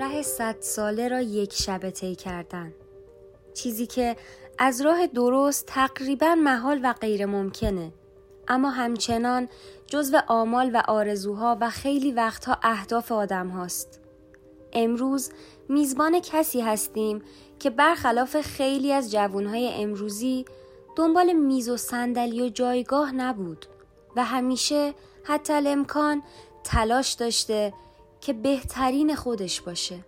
ره صد ساله را یک شبه طی کردن چیزی که از راه درست تقریبا محال و غیر ممکنه اما همچنان جزو آمال و آرزوها و خیلی وقتها اهداف آدم هاست. امروز میزبان کسی هستیم که برخلاف خیلی از جوانهای امروزی دنبال میز و صندلی و جایگاه نبود و همیشه حتی الامکان تلاش داشته که بهترین خودش باشه.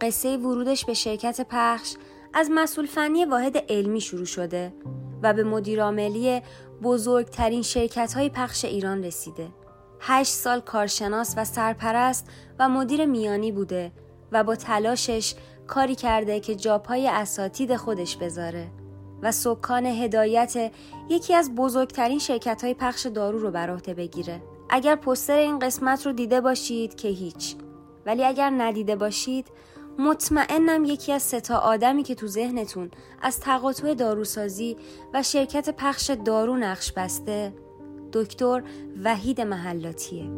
قصه ورودش به شرکت پخش از مسئول فنی واحد علمی شروع شده و به مدیرعاملی بزرگترین شرکت های پخش ایران رسیده. هشت سال کارشناس و سرپرست و مدیر میانی بوده و با تلاشش کاری کرده که جاپای اساتید خودش بذاره و سکان هدایت یکی از بزرگترین شرکت های پخش دارو رو بر عهده بگیره. اگر پستر این قسمت رو دیده باشید که هیچ. ولی اگر ندیده باشید مطمئنم یکی از ستا آدمی که تو ذهنتون از تقاطع داروسازی و شرکت پخش دارو نقش بسته دکتر وحید محلاتیه.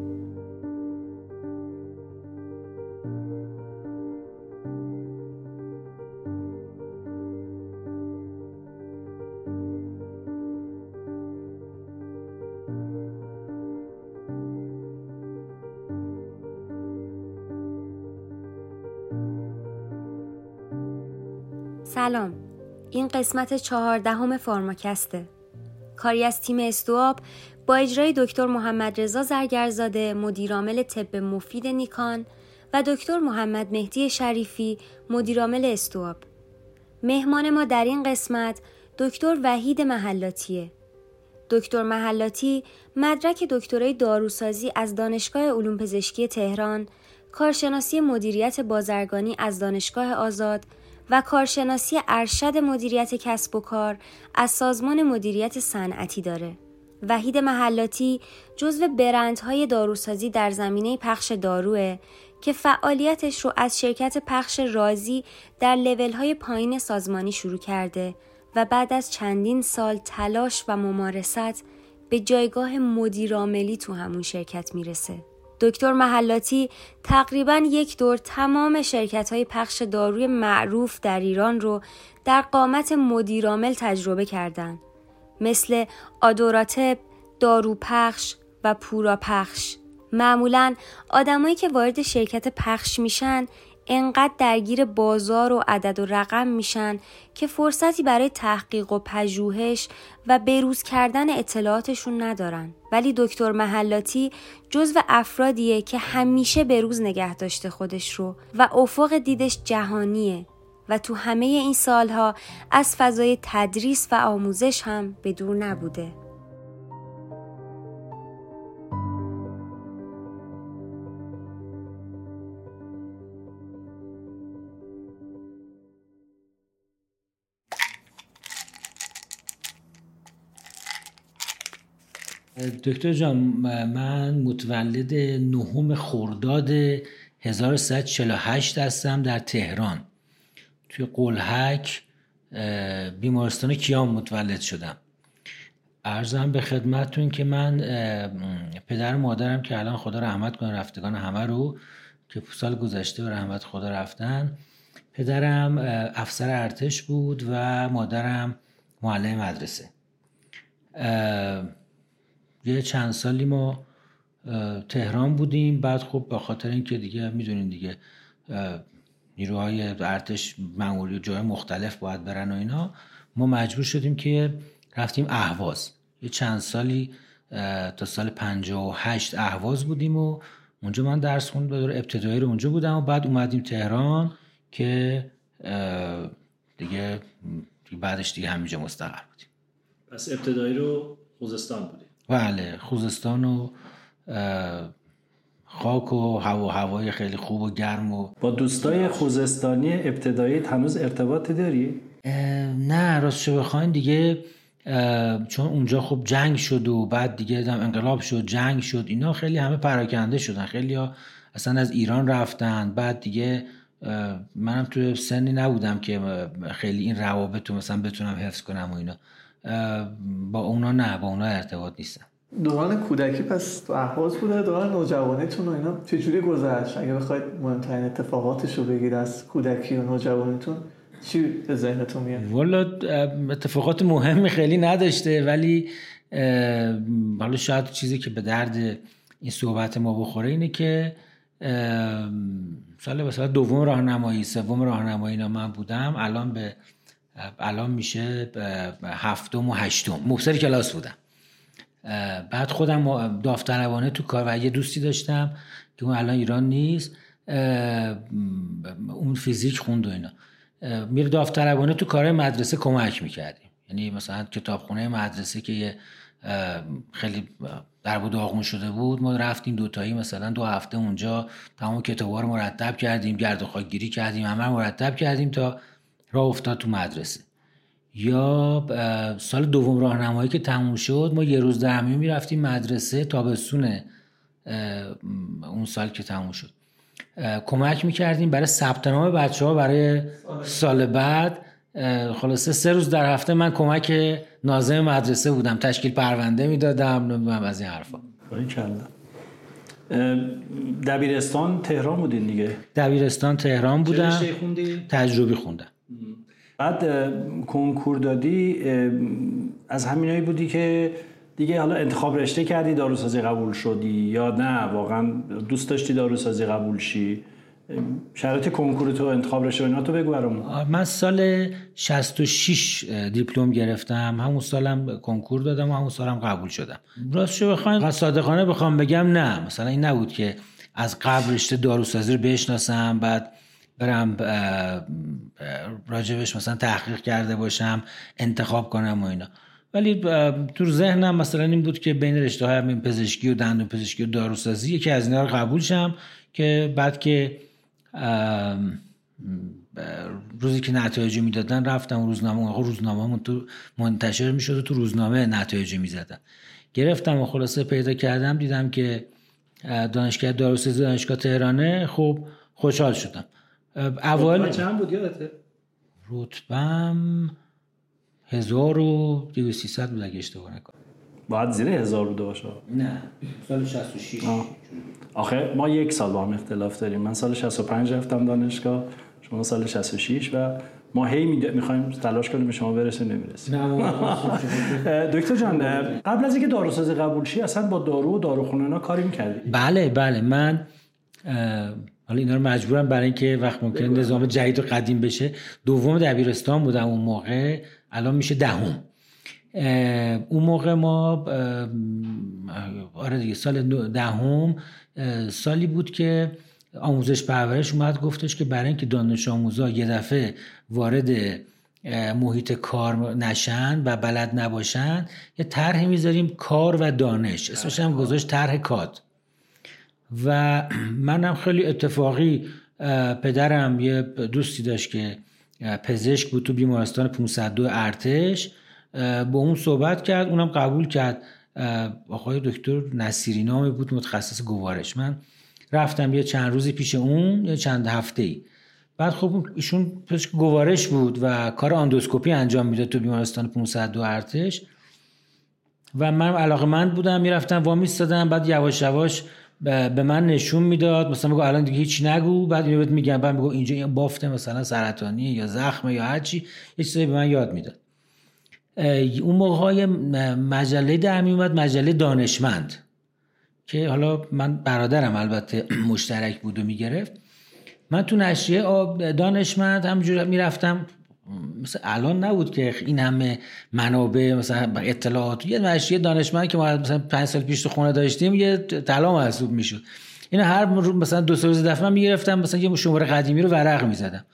سلام. این قسمت چهاردهم فارماکسته کاری از تیم استواب با اجرای دکتر محمد رضا زرگرزاده مدیرعامل طب مفید نیکان و دکتر محمد مهدی شریفی مدیرعامل استواب مهمان ما در این قسمت دکتر وحید محلاتیه. دکتر محلاتی مدرک دکترای داروسازی از دانشگاه علوم پزشکی تهران کارشناسی مدیریت بازرگانی از دانشگاه آزاد و کارشناسی ارشد مدیریت کسب و کار از سازمان مدیریت صنعتی داره. وحید محلاتی جزو برندهای داروسازی در زمینه پخش داروه که فعالیتش رو از شرکت پخش رازی در های پایین سازمانی شروع کرده و بعد از چندین سال تلاش و ممارست به جایگاه مدیرعاملی تو همون شرکت می‌رسه. دکتر محلاتی تقریبا یک دور تمام شرکت های پخش داروی معروف در ایران رو در قامت مدیرامل تجربه کردند. مثل آدوراتب، دارو پخش و پورا پخش. معمولا آدمایی که وارد شرکت پخش میشن انقدر درگیر بازار و عدد و رقم میشن که فرصتی برای تحقیق و پژوهش و بروز کردن اطلاعاتشون ندارن. ولی دکتر محلاتی جزو افرادیه که همیشه بروز نگه داشته خودش رو و افق دیدش جهانیه و تو همه این سالها از فضای تدریس و آموزش هم به دور نبوده. دکتر جان من متولد نهم خرداد 1148 هستم در تهران. توی قلحک بیمارستان کیام متولد شدم. ارزم به خدمتتون که من پدر مادرم که الان خدا رحمت کنه رفتگان همه رو که سال گذشته به رحمت خدا رفتن. پدرم افسر ارتش بود و مادرم معلم مدرسه. یه چند سالی ما تهران بودیم. بعد خب به خاطر اینکه دیگه می‌دونین دیگه نیروهای ارتش معمولی جای مختلف باید برن و اینا ما مجبور شدیم که رفتیم اهواز. یه چند سالی تا سال 58 اهواز بودیم و اونجا من درس خوند به دور ابتدایی رو اونجا بودم و بعد اومدیم تهران که دیگه بعدش دیگه همینجا مستقر بودیم. پس ابتدایی رو خوزستان بودیم. بله خوزستان و خاک و هوا هوای خیلی خوب و گرم و با دوستای خوزستانی ابتدایی هنوز ارتباطی داری؟ نه راستشو بخواین دیگه چون اونجا خب جنگ شد و بعد دیگه دم انقلاب شد جنگ شد اینا خیلی همه پراکنده شدن خیلی ها اصلا از ایران رفتن بعد دیگه منم تو سنی نبودم که خیلی این روابط رو مثلا بتونم حفظ کنم و اینا با اونا نه با اونا ارتباط نیستم. دوران کودکی پس تو احواز بوده دوران نوجوانیتون و اینا چجوری گذشت؟ اگه بخواید مهمترین اتفاقاتش رو بگید از کودکی و نوجوانیتون چی به ذهنتون میاد؟ والا اتفاقات مهمی خیلی نداشته ولی حالا شاید چیزی که به درد این صحبت ما بخوره اینه که سال مثلا دوم راهنمایی سوم راهنمایی من بودم الان به الان میشه هفتم و هشتم. مبصر کلاس بودم. بعد خودم داوطلبانه تو کار و یه دوستی داشتم که اون الان ایران نیست. اون فیزیک خوند و اینا. میره داوطلبانه تو کار مدرسه کمک می‌کردیم. یعنی مثلا کتابخونه مدرسه که خیلی در بود داغون شده بود ما رفتیم دوتایی مثلا دو هفته اونجا تمام کتابا رو مرتب کردیم گرد و گیری کردیم همه مرتب کردیم تا راه افتاد تو مدرسه. یا سال دوم راهنمایی که تموم شد ما یه روز در می می‌رفتیم مدرسه تابستون اون سال که تموم شد. کمک می‌کردیم برای ثبت نام بچه ها برای سال بعد. خلاصه سه روز در هفته من کمک نازم مدرسه بودم. تشکیل پرونده می‌دادم نمی‌دونم از این حرفا. دبیرستان تهران بودین دیگه؟ دبیرستان تهران بودم. تجربی خوندم. بعد کنکور دادی از همینایی بودی که دیگه حالا انتخاب رشته کردی داروسازی قبول شدی یا نه؟ واقعا دوست داشتی داروسازی قبول شی؟ شرایط کنکور تو انتخاب رشته اینا تو بگو برامون. من سال 66 دیپلم گرفتم. همون سالم کنکور دادم و همون سالم قبول شدم. راستشو بخواین صادقانه بخوام بگم نه. مثلا این نبود که از قبل رشته داروسازی رو بشناسم بعد برم راجبش مثلا تحقیق کرده باشم انتخاب کنم و اینا. ولی تو ذهنم مثلا این بود که بین رشته های همین پزشکی و دندون پزشکی و داروسازی یکی از اینا رو قبول شم که بعد که روزی که نتایج می‌دادن رفتم روزنامه روزنامه تو منتشر می‌شد و تو روزنامه نتایج می‌زدن. گرفتم و خلاصه پیدا کردم دیدم که دانشگاه داروسازی دانشگاه تهرانه خب خوشحال شدم. اول چند بود یادته؟ رتبم 1200 بود اگه اشتباه نکنم. باید زیر هزار بوده باشه. نه سال 66 آخه ما یک سال با هم اختلاف داریم. من سال 65 رفتم دانشگاه شما سال 66 و ما هی می‌خوایم تلاش کنیم به شما برسه نمی‌رسه دکتر جان قبل از اینکه داروسازی قبول شی اصلا با دارو و داروخونه کاری می‌کردی؟ بله بله. من حالا اینا رو مجبورم برای اینکه وقت ممکن نظام جدید و قدیم بشه. دوم دبیرستان بودم اون موقع. الان میشه دهم. اون موقع ما آره دیگه سال دهم سالی بود که آموزش پرورش اومد گفتش که برای اینکه دانش آموزا یه دفعه وارد محیط کار نشن و بلد نباشن یه طرحی می‌ذاریم کار و دانش. اسمش هم گذاشت طرح کاد. و منم خیلی اتفاقی پدرم یه دوستی داشت که پزشک بود تو بیمارستان 502 ارتش. با اون صحبت کرد اونم قبول کرد. آقای دکتر نصیری نامی بود متخصص گوارش. من رفتم یه چند روزی پیش اون یه چند هفته ای بعد خب ایشون پزشک گوارش بود و کار آندوسکوپی انجام می‌داد تو بیمارستان 502 ارتش. و من علاقه مند بودم می‌رفتم وا میستادم بعد یواش یواش به من نشون می‌داد. مثلا میگو الان دیگه هیچ نگو. بعد اینو بهت میگم. بعد میگو اینجا این بافته مثلا سرطانی یا زخمه یا هر چی. یه چیزی به من یاد می‌داد. اون موقع های مجله در میومد مجله دانشمند. که حالا من برادرم البته مشترک بود و می‌گرفت. من تو نشریه دانشمند همجور می‌رفتم. مثل الان نبود که این همه منابع مثلا اطلاعات. یه نشریه دانشمند که ما مثلا پنج سال پیش تو خونه داشتیم یه طلا محسوب می‌شد. این هر مثلا دو سه روز دفعه من می‌گرفتم مثلا یه شماره قدیمی رو ورق می‌زدم.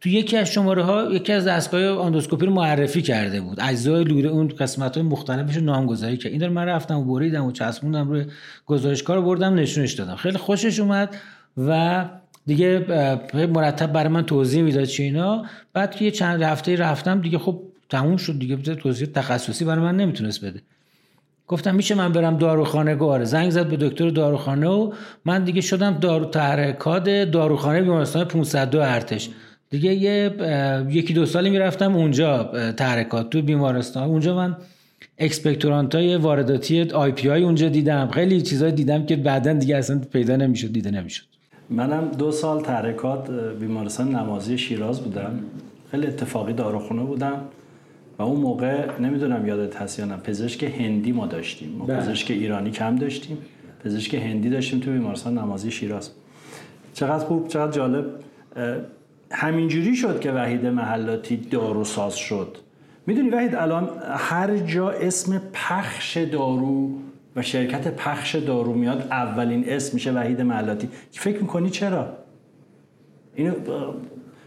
تو یکی از شماره ها یکی از دستگاه آندوسکوپی رو معرفی کرده بود. اجزای لوله اون قسمت های مختلفش رو نامگذاری کرد. این من رفتم و بریدم و چسبوندم روی گزارشکار رو بردم نشونش دادم. خیلی خوشش اومد و دیگه مرتب برای من توضیح می‌داد چه اینا. بعد که یه چند هفته رفتم دیگه خب تموم شد دیگه توضیح تخصصی برای من نمی‌تونست بده. گفتم میشه من برم داروخانه گواره زنگ زد به دکتر داروخانه و من دیگه شدم دارو طرح کاد داروخانه بیمارستان 502 ارتش. دیگه یه یکی دو سالی می‌رفتم اونجا طرح کاد تو بیمارستان. اونجا من expectorant های وارداتی آی پی های اونجا دیدم. خیلی چیزای دیدم که بعدا دیگه اصلا پیدا نمی‌شد دیده نمی‌شد. منم دو سال طرح کاد بیمارستان نمازی شیراز بودم. خیلی اتفاقی داروخونه بودم و اون موقع نمی‌دونم یادت هست یا نه پزشک هندی ما داشتیم. ما بله. پزشک ایرانی کم داشتیم. پزشک هندی داشتیم تو بیمارستان نمازی شیراز. چقدر خوب چقدر جالب. همینجوری شد که وحید محلاتی داروساز شد. می‌دونی وحید الان هر جا اسم پخش دارو و شرکت پخش دارو میاد اولین اسم میشه وحید محلاتی فکر می‌کنی چرا؟ اینو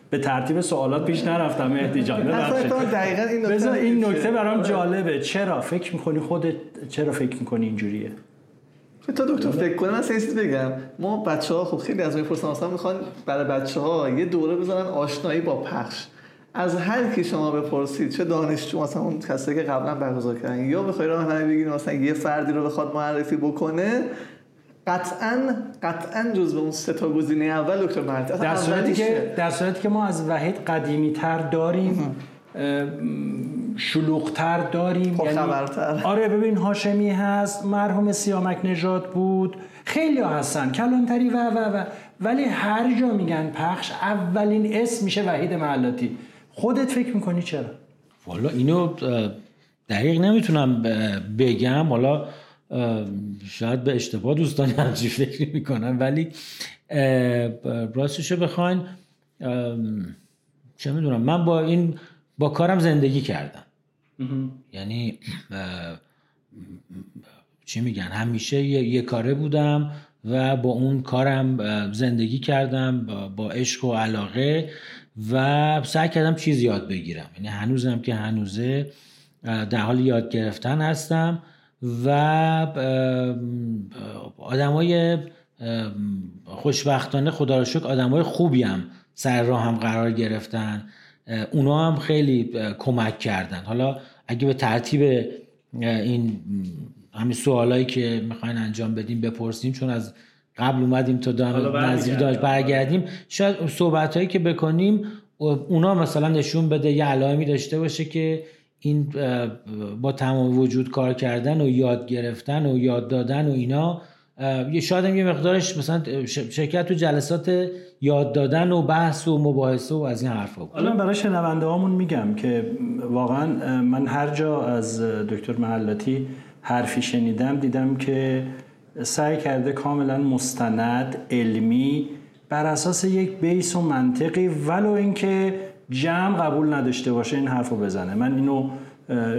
به ترتیب سوالات پیش نرفتم مهدی جان. دقیقاً این این نکته برام جالبه. چرا؟ فکر می‌کنی خودت چرا فکر می‌کنی اینجوریه؟ تا دکتر فکر کنم من چیز بگم. ما بچه ها خب خیلی از می‌پرسن اصلا می‌خوان برای بچه ها یه دوره بزنن آشنایی با پخش. از هر کی شما بپرسید چه دانشجو مثلا اون کسی که قبلا برگزار کردن یا بخوای راهنمایی بگید مثلا یه فردی رو بخواد معرفی بکنه قطعا قطعا جز به اون سه تا گزینه اول دکتر مرد. در صورتی که در صورتی که ما از وحید قدیمی تر داریم شلوغتر داریم یعنی آره ببین هاشمی هست مرحوم سیامک نژاد بود خیلی ها هستن کلانتری و و و. ولی هر جا میگن پخش اولین اسم میشه وحید معلاتی خودت فکر می‌کنی چرا؟ والا اینو دقیق نمی‌تونم بگم. حالا شاید به اشتباه دوستان همچی فکر می‌کنن ولی راستشو بخواین چه می‌دونم من با این با کارم زندگی کردم. یعنی چی میگن همیشه یه, کاره بودم و با اون کارم زندگی کردم با عشق و علاقه. و سعی کردم چیز یاد بگیرم. یعنی هنوزم که هنوزه در حال یاد گرفتن هستم و آدمای خوشبختانه خدا رو شکر آدمای خوبی هم سر راه هم قرار گرفتن. اونا هم خیلی کمک کردن. حالا اگه به ترتیب این همین سوالایی که می‌خواین انجام بدیم بپرسیم چون از قبل اومدیم تا دام نزدیک داشت برگردیم. شاید صحبت هایی که بکنیم اونا مثلا نشون بده یه علائمی داشته باشه که این با تمام وجود کار کردن و یاد گرفتن و یاد دادن و اینا یه شاید هم یه مقدارش مثلا شرکت تو جلسات یاد دادن و بحث و مباحثه و از این حرفا حالا برای شنونده هامون میگم که واقعا من هر جا از دکتر محلاتی حرفی شنیدم دیدم که سعی کرده کاملا مستند علمی بر اساس یک بیس و منطقی ولو اینکه جمع قبول نداشته باشه این حرف رو بزنه. من اینو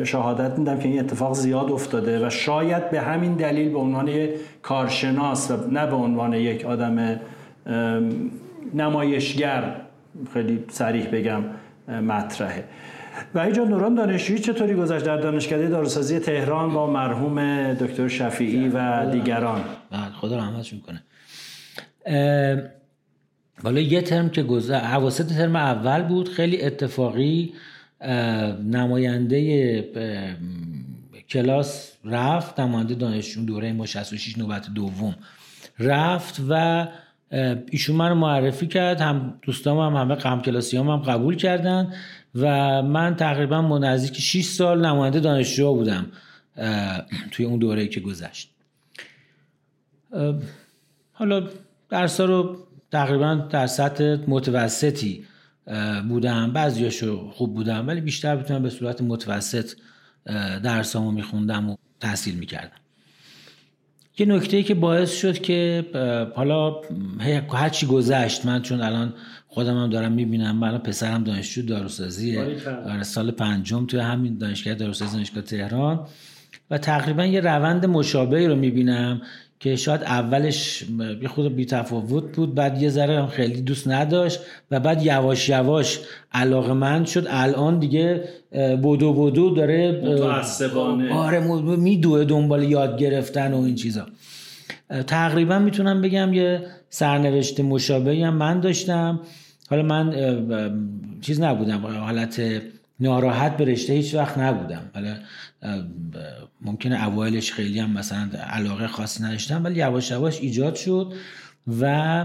شهادت میدم که این اتفاق زیاد افتاده و شاید به همین دلیل به عنوان کارشناس و نه به عنوان یک آدم نمایشگر خیلی سریح بگم مطرحه. و جان نوران دانشجویی چطوری گذشت در دانشکده داروسازی تهران با مرحوم دکتر شفیعی و دیگران؟ بله خدا رحمتشون کنه. حالا یه ترم که گذشت حواست ترم اول بود خیلی اتفاقی نماینده کلاس رفت نماینده دانشجو دوره ما 66 نوبت دوم. رفت و ایشون من معرفی کرد هم دوستام هم همه قم کلاسی هم, هم قبول کردن. و من تقریبا نزدیک 6 سال نماینده دانشجو بودم توی اون دوره که گذشت. حالا درس رو تقریبا در سطح متوسطی بودم. بعضیاشو خوب بودم ولی بیشتر بتونم به صورت متوسط درسامو میخوندم و تحصیل می‌کردم. یه نکته که باعث شد که حالا هرچی گذشت من چون الان خودم هم دارم می‌بینم. من پسرم دانشجو داروسازی آره، سال پنجم توی همین دانشگاه داروسازی دانشگاه تهران. و تقریبا یه روند مشابهی رو می‌بینم که شاید اولش یه خود بی تفاوت بود بعد یه ذره هم خیلی دوست نداشت و بعد یواش یواش علاقه من شد. الان دیگه بودو بودو داره آره میدوه دنبال یاد گرفتن و این چیزا. تقریبا می‌تونم بگم یه سرنوشت مشابهی هم من داشتم. حالا من چیز نبودم. حالت ناراحت به رشته هیچ وقت نبودم. حالا ممکنه اوایلش خیلی هم مثلا علاقه خاصی نداشتم ولی یواش یواش ایجاد شد و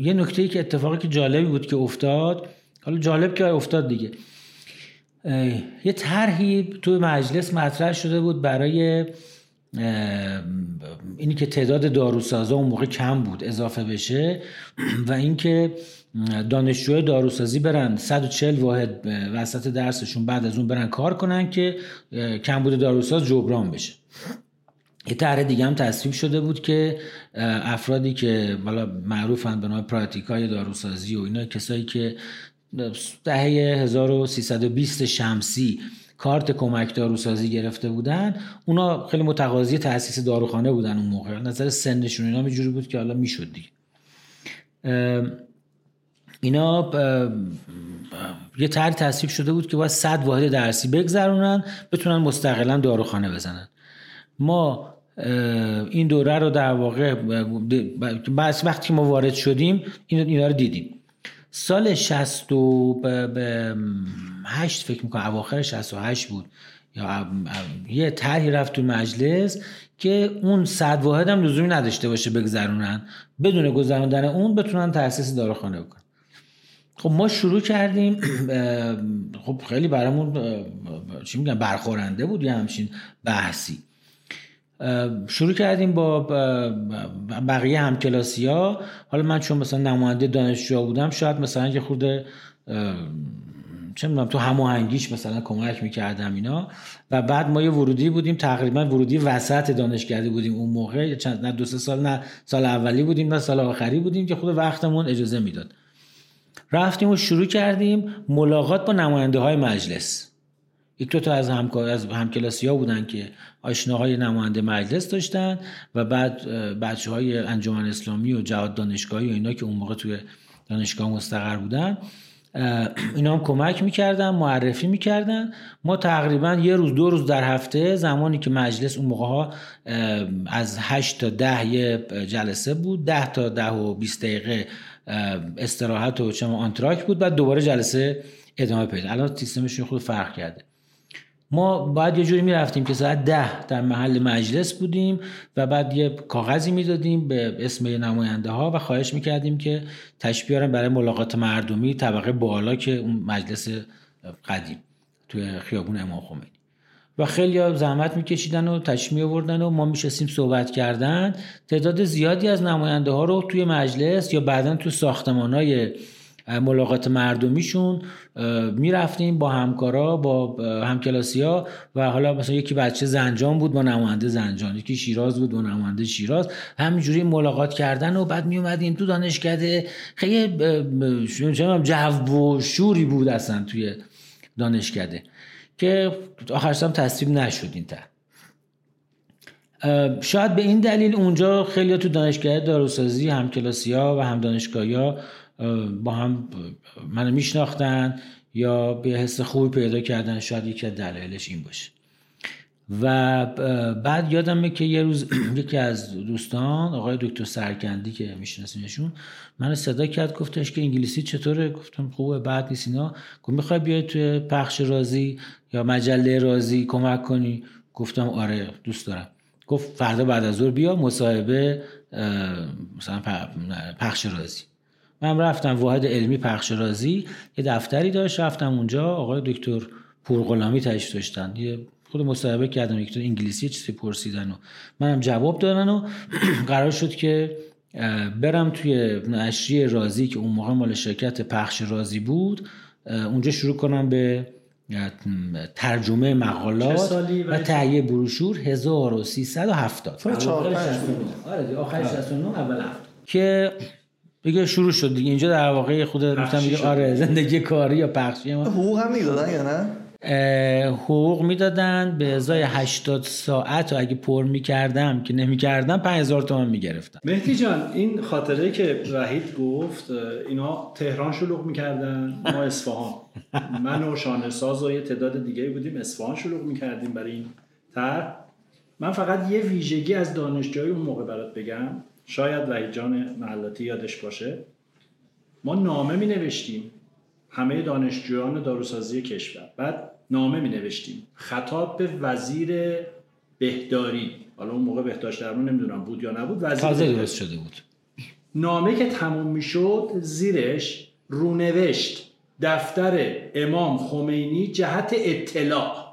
یه نکته ای که اتفاقی که جالبی بود که افتاد حالا جالب که افتاد دیگه. یه طرحی تو مجلس مطرح شده بود برای اینی که تعداد داروسازا اون موقع کم بود اضافه بشه. و اینکه دانشجوی داروسازی برن 140 واحد وسط درسشون بعد از اون برن کار کنن که کم بوده داروساز جبران بشه. یه طرح دیگه هم تصویب شده بود که افرادی که بالا معروفن به نام پراتیکای داروسازی و اینا کسایی که دهه 1320 شمسی کارت کمک داروسازی گرفته بودن. اونا خیلی متقاضی تاسیس داروخانه بودن اون موقع. نظر سنشون اینا جوری بود که حالا می‌شد دیگه. اینا یه طرح تصویب شده بود که باید 100 واحد درسی بگذرونن بتونن مستقلا داروخانه بزنن. ما این دوره رو در واقع بعد وقتی ما وارد شدیم اینا رو دیدیم. سال 68 فکر می‌کنم اواخر 68 بود. یا یه طرحی رفت تو مجلس که اون صد واحد هم لزومی نداشته باشه بگذرونن. بدون گذروندن اون بتونن تاسیس داروخانه بکنن. خب ما شروع کردیم خب خیلی برامون چی میگن برخورنده بود یه همچین بحثی. شروع کردیم با بقیه همکلاسی ها حالا من چون مثلا نماینده دانشجو بودم شاید مثلا یه خورده چه می‌دونم تو هماهنگیش مثلا کمک می‌کردم اینا. و بعد ما یه ورودی بودیم تقریبا ورودی وسط دانشکده بودیم اون موقع. چند نه دو سه سال نه سال اولی بودیم نه سال آخری بودیم که خود وقتمون اجازه می‌داد. رفتیم و شروع کردیم ملاقات با نماینده های مجلس. یک دو تا از همکار از همکلاسی ها بودن که آشناهای نماینده مجلس داشتن و بعد بچه های انجمن اسلامی و جهاد دانشگاهی و اینا که اون موقع توی دانشگاه مستقر بودن اینا هم کمک می‌کردن معرفی می‌کردن. ما تقریبا یه روز دو روز در هفته زمانی که مجلس اون موقع ها از 8 تا ده یه جلسه بود 10 تا ده و 20 دقیقه استراحت و چما آنتراک بود بعد دوباره جلسه ادامه پیدا. الان سیستمشون خود فرق کرده. ما باید یه جوری می‌رفتیم که ساعت ده در محل مجلس بودیم و بعد یه کاغذی می‌دادیم به اسم نماینده ها و خواهش می‌کردیم که تشبیه برای ملاقات مردمی طبقه بالا که اون مجلس قدیم توی خیابون امام خمینی. و خیلی زحمت میکشیدن و تشمیه آوردن و ما میشستیم صحبت کردن. تعداد زیادی از نماینده ها رو توی مجلس یا بعدا تو ساختمان های ملاقات مردمیشون می‌رفتیم با همکارا با همکلاسی ها و حالا مثلا یکی بچه زنجان بود با نماینده زنجان یکی شیراز بود با نماینده شیراز. همینجوری ملاقات کردن و بعد می اومدیم تو دانشکده. خیلی جو و شوری بود اصلا توی دانشکده که آخرش هم تصویب نشد این تر شاید به این دلیل اونجا خیلی تو دانشگاه داروسازی همکلاسی ها و هم دانشگاهی ها با هم منو میشناختن یا به حس خوبی پیدا کردن شاید یکی دلایلش این باشه. و بعد یادمه که یه روز یکی از دوستان آقای دکتر سرکندی که میشناسیمشون منو صدا کرد گفتش که انگلیسی چطوره؟ گفتم خوبه بعد نیست اینا. گفت می‌خوای بیای توی پخش رازی یا مجله رازی کمک کنی؟ گفتم آره دوست دارم. گفت فردا بعد از ظهر بیا مصاحبه مثلا پخش رازی. من رفتم واحد علمی پخش رازی یه دفتری داشت رفتم اونجا آقای دکتر پورغلامی تشریف داشتن. یه خود مصاحبه کردم یک انگلیسی چیزی پرسیدن و منم جواب دادن و قرار شد که برم توی نشریه رازی که اون موقع مال شرکت پخش رازی بود اونجا شروع کنم به ترجمه مقالات و تهیه بروشور 1370 آره آخر 69 اول که دیگه شروع شد دیگه. اینجا در واقع خود می‌تونم دیگه آره زندگی کاری یا پخشی ما حقوق هم می‌دادن یا نه؟ حقوق می‌دادن. به ازای 80 ساعت و اگه پر می‌کردم که نمی‌کردم 5000 تومان می‌گرفتم. مهدی جان این خاطره که وحید گفت اینا تهران شلوغ می‌کردن ما اصفهان. من و شانساز و یه تعداد دیگه بودیم اصفهان شلوغ می‌کردیم برای این تر من فقط یه ویژگی از دانشجوی اون موقع برات بگم. شاید وحید جان محلاتی یادش باشه. ما نامه می نوشتیم. همه دانشجویان داروسازی کشور. بعد نامه می نوشتیم. خطاب به وزیر بهداری. حالا اون موقع بهداشت درمون نمی‌دونم بود یا نبود وزیر تازه درست شده بود. نامه که تموم می شد زیرش رونوشت دفتر امام خمینی جهت اطلاع.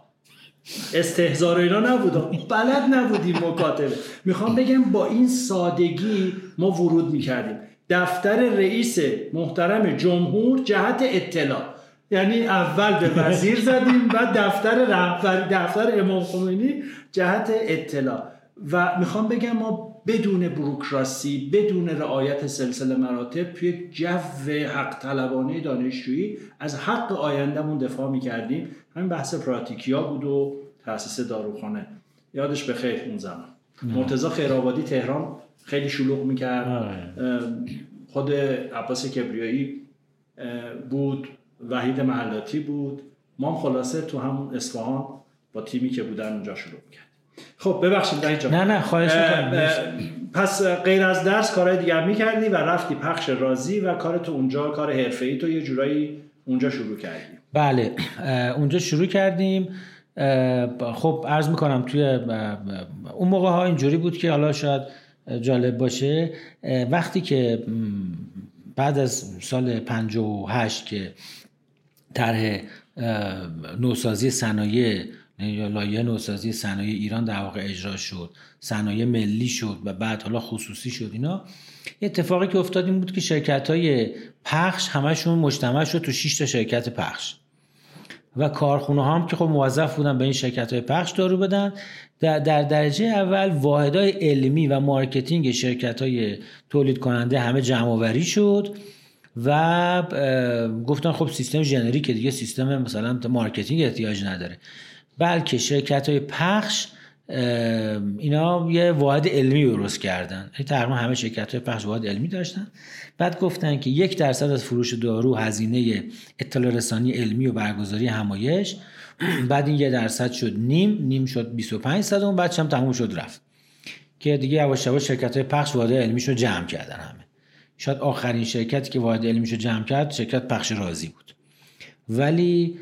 استهزار اینا نبود. بلد نبودیم مکاتبه. می‌خوام بگم با این سادگی ما ورود می‌کردیم. دفتر رئیس محترم جمهور جهت اطلاع. یعنی اول به وزیر زدیم و دفتر رهبری دفتر امام خمینی جهت اطلاع. و می‌خوام بگم ما بدون بروکراسی بدون رعایت سلسله مراتب توی جو حق طلبانه دانشجویی از حق آیندهمون دفاع می‌کردیم. همین بحث پراتیکیا بود و تاسیس داروخانه. یادش به خیر اون زمان. مرتزا خیرآبادی تهران خیلی شلوغ می‌کرد. آره. خود عباس کبریایی بود وحید محلاتی بود. ما هم خلاصه تو همون اصفهان با تیمی که بودن اونجا شروع می‌کرد خب ببخشید اینجا نه نه خواهش پس غیر از درس کارهای دیگر می‌کردی و رفتی پخش رازی و کار تو اونجا کار حرفه‌ای تو یه جورایی اونجا شروع کردی. بله اونجا شروع کردیم. خب عرض می‌کنم توی اون موقع ها اینجوری بود که حالا شاید جالب باشه. وقتی که بعد از سال 58 که طرح نوسازی صنایع یا لایحه نوسازی صنایع ایران در واقع اجرا شد. صنایع ملی شد و بعد حالا خصوصی شد. اینا اتفاقی که افتاد این بود که شرکت های پخش همشون مجتمع شد تو 6 تا شرکت پخش. و کارخونه هم که خب موظف بودن به این شرکت های پخش دارو بدن. در, در درجه اول واحدهای علمی و marketing شرکت های تولید کننده همه جمع شد و گفتن خب سیستم ژنریک دیگه سیستم مثلا marketing احتیاج نداره. بلکه شرکت های پخش اینا یه واحد علمی درست کردن. تقریبا همه شرکت های پخش واحد علمی داشتن. بعد گفتن که یک درصد از فروش دارو هزینه اطلاع رسانی علمی و برگزاری همایش. بعد این یه درصد شد نیم نیم شد 25 صدم بعد هم تموم شد رفت. که دیگه یواش یواش شرکت های پخش واحد علمیشو جمع کردن همه. شاید آخرین شرکتی که واحد علمیشو جمع کرد شرکت پخش رازی بود. ولی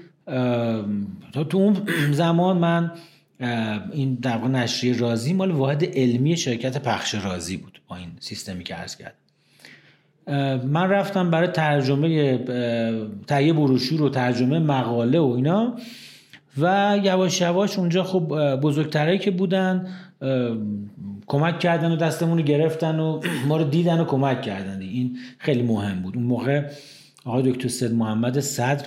تو اون زمان من این در واقع نشریه رازی مال واحد علمی شرکت پخش رازی بود با این سیستمی که عرض کرد. من رفتم برای ترجمه تهیه بروشور و ترجمه مقاله و اینا و یواش یواش اونجا خب بزرگترهایی که بودن کمک کردن و دستمون رو گرفتن و ما رو دیدن و کمک کردن. این خیلی مهم بود. اون موقع آقای دکتر سید محمد صدر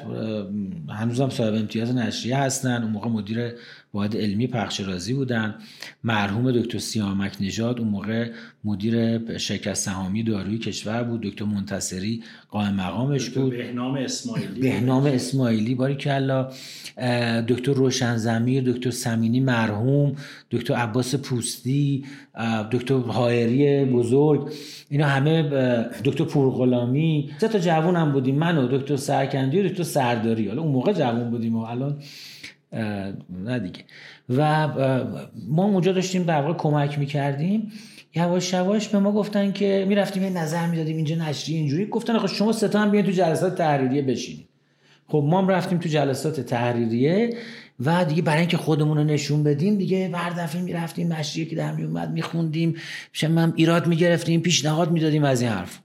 هنوزم صاحب امتیاز نشریه هستن. اون موقع مدیر واحد علمی پخش رازی بودن. مرحوم دکتر سیامک نژاد اون موقع مدیر شرکت سهامی داروی کشور بود. دکتر منتصری قائم مقامش بود. بهنام اسماعیلی بهنام اسماعیلی باری کلا دکتر روشن زمیر دکتر سمینی مرحوم دکتر عباس پوستی دکتر هایری بزرگ. اینا همه دکتر پورغلامی. سه تا جوون هم بودیم. من و دکتر سرکندی و دکتر سرداری. حالا اون موقع جوون بودیم و الان نه دیگه. و ما اونجا داشتیم در واقع کمک می‌کردیم. یواش یواش به ما گفتن که می‌رفتیم یه نظر می‌دادیم اینجا نشری اینجوری. گفتن آقا شما ستا هم بیاین تو جلسات تحریریه بشینید خب ما هم رفتیم تو جلسات تحریریه و دیگه برای اینکه خودمون رو نشون بدیم دیگه هر دفعه می‌رفتیم نشریه که در میومد میخوندیم. هم ایراد می‌گرفتیم پیشنهاد می‌دادیم از این حرف.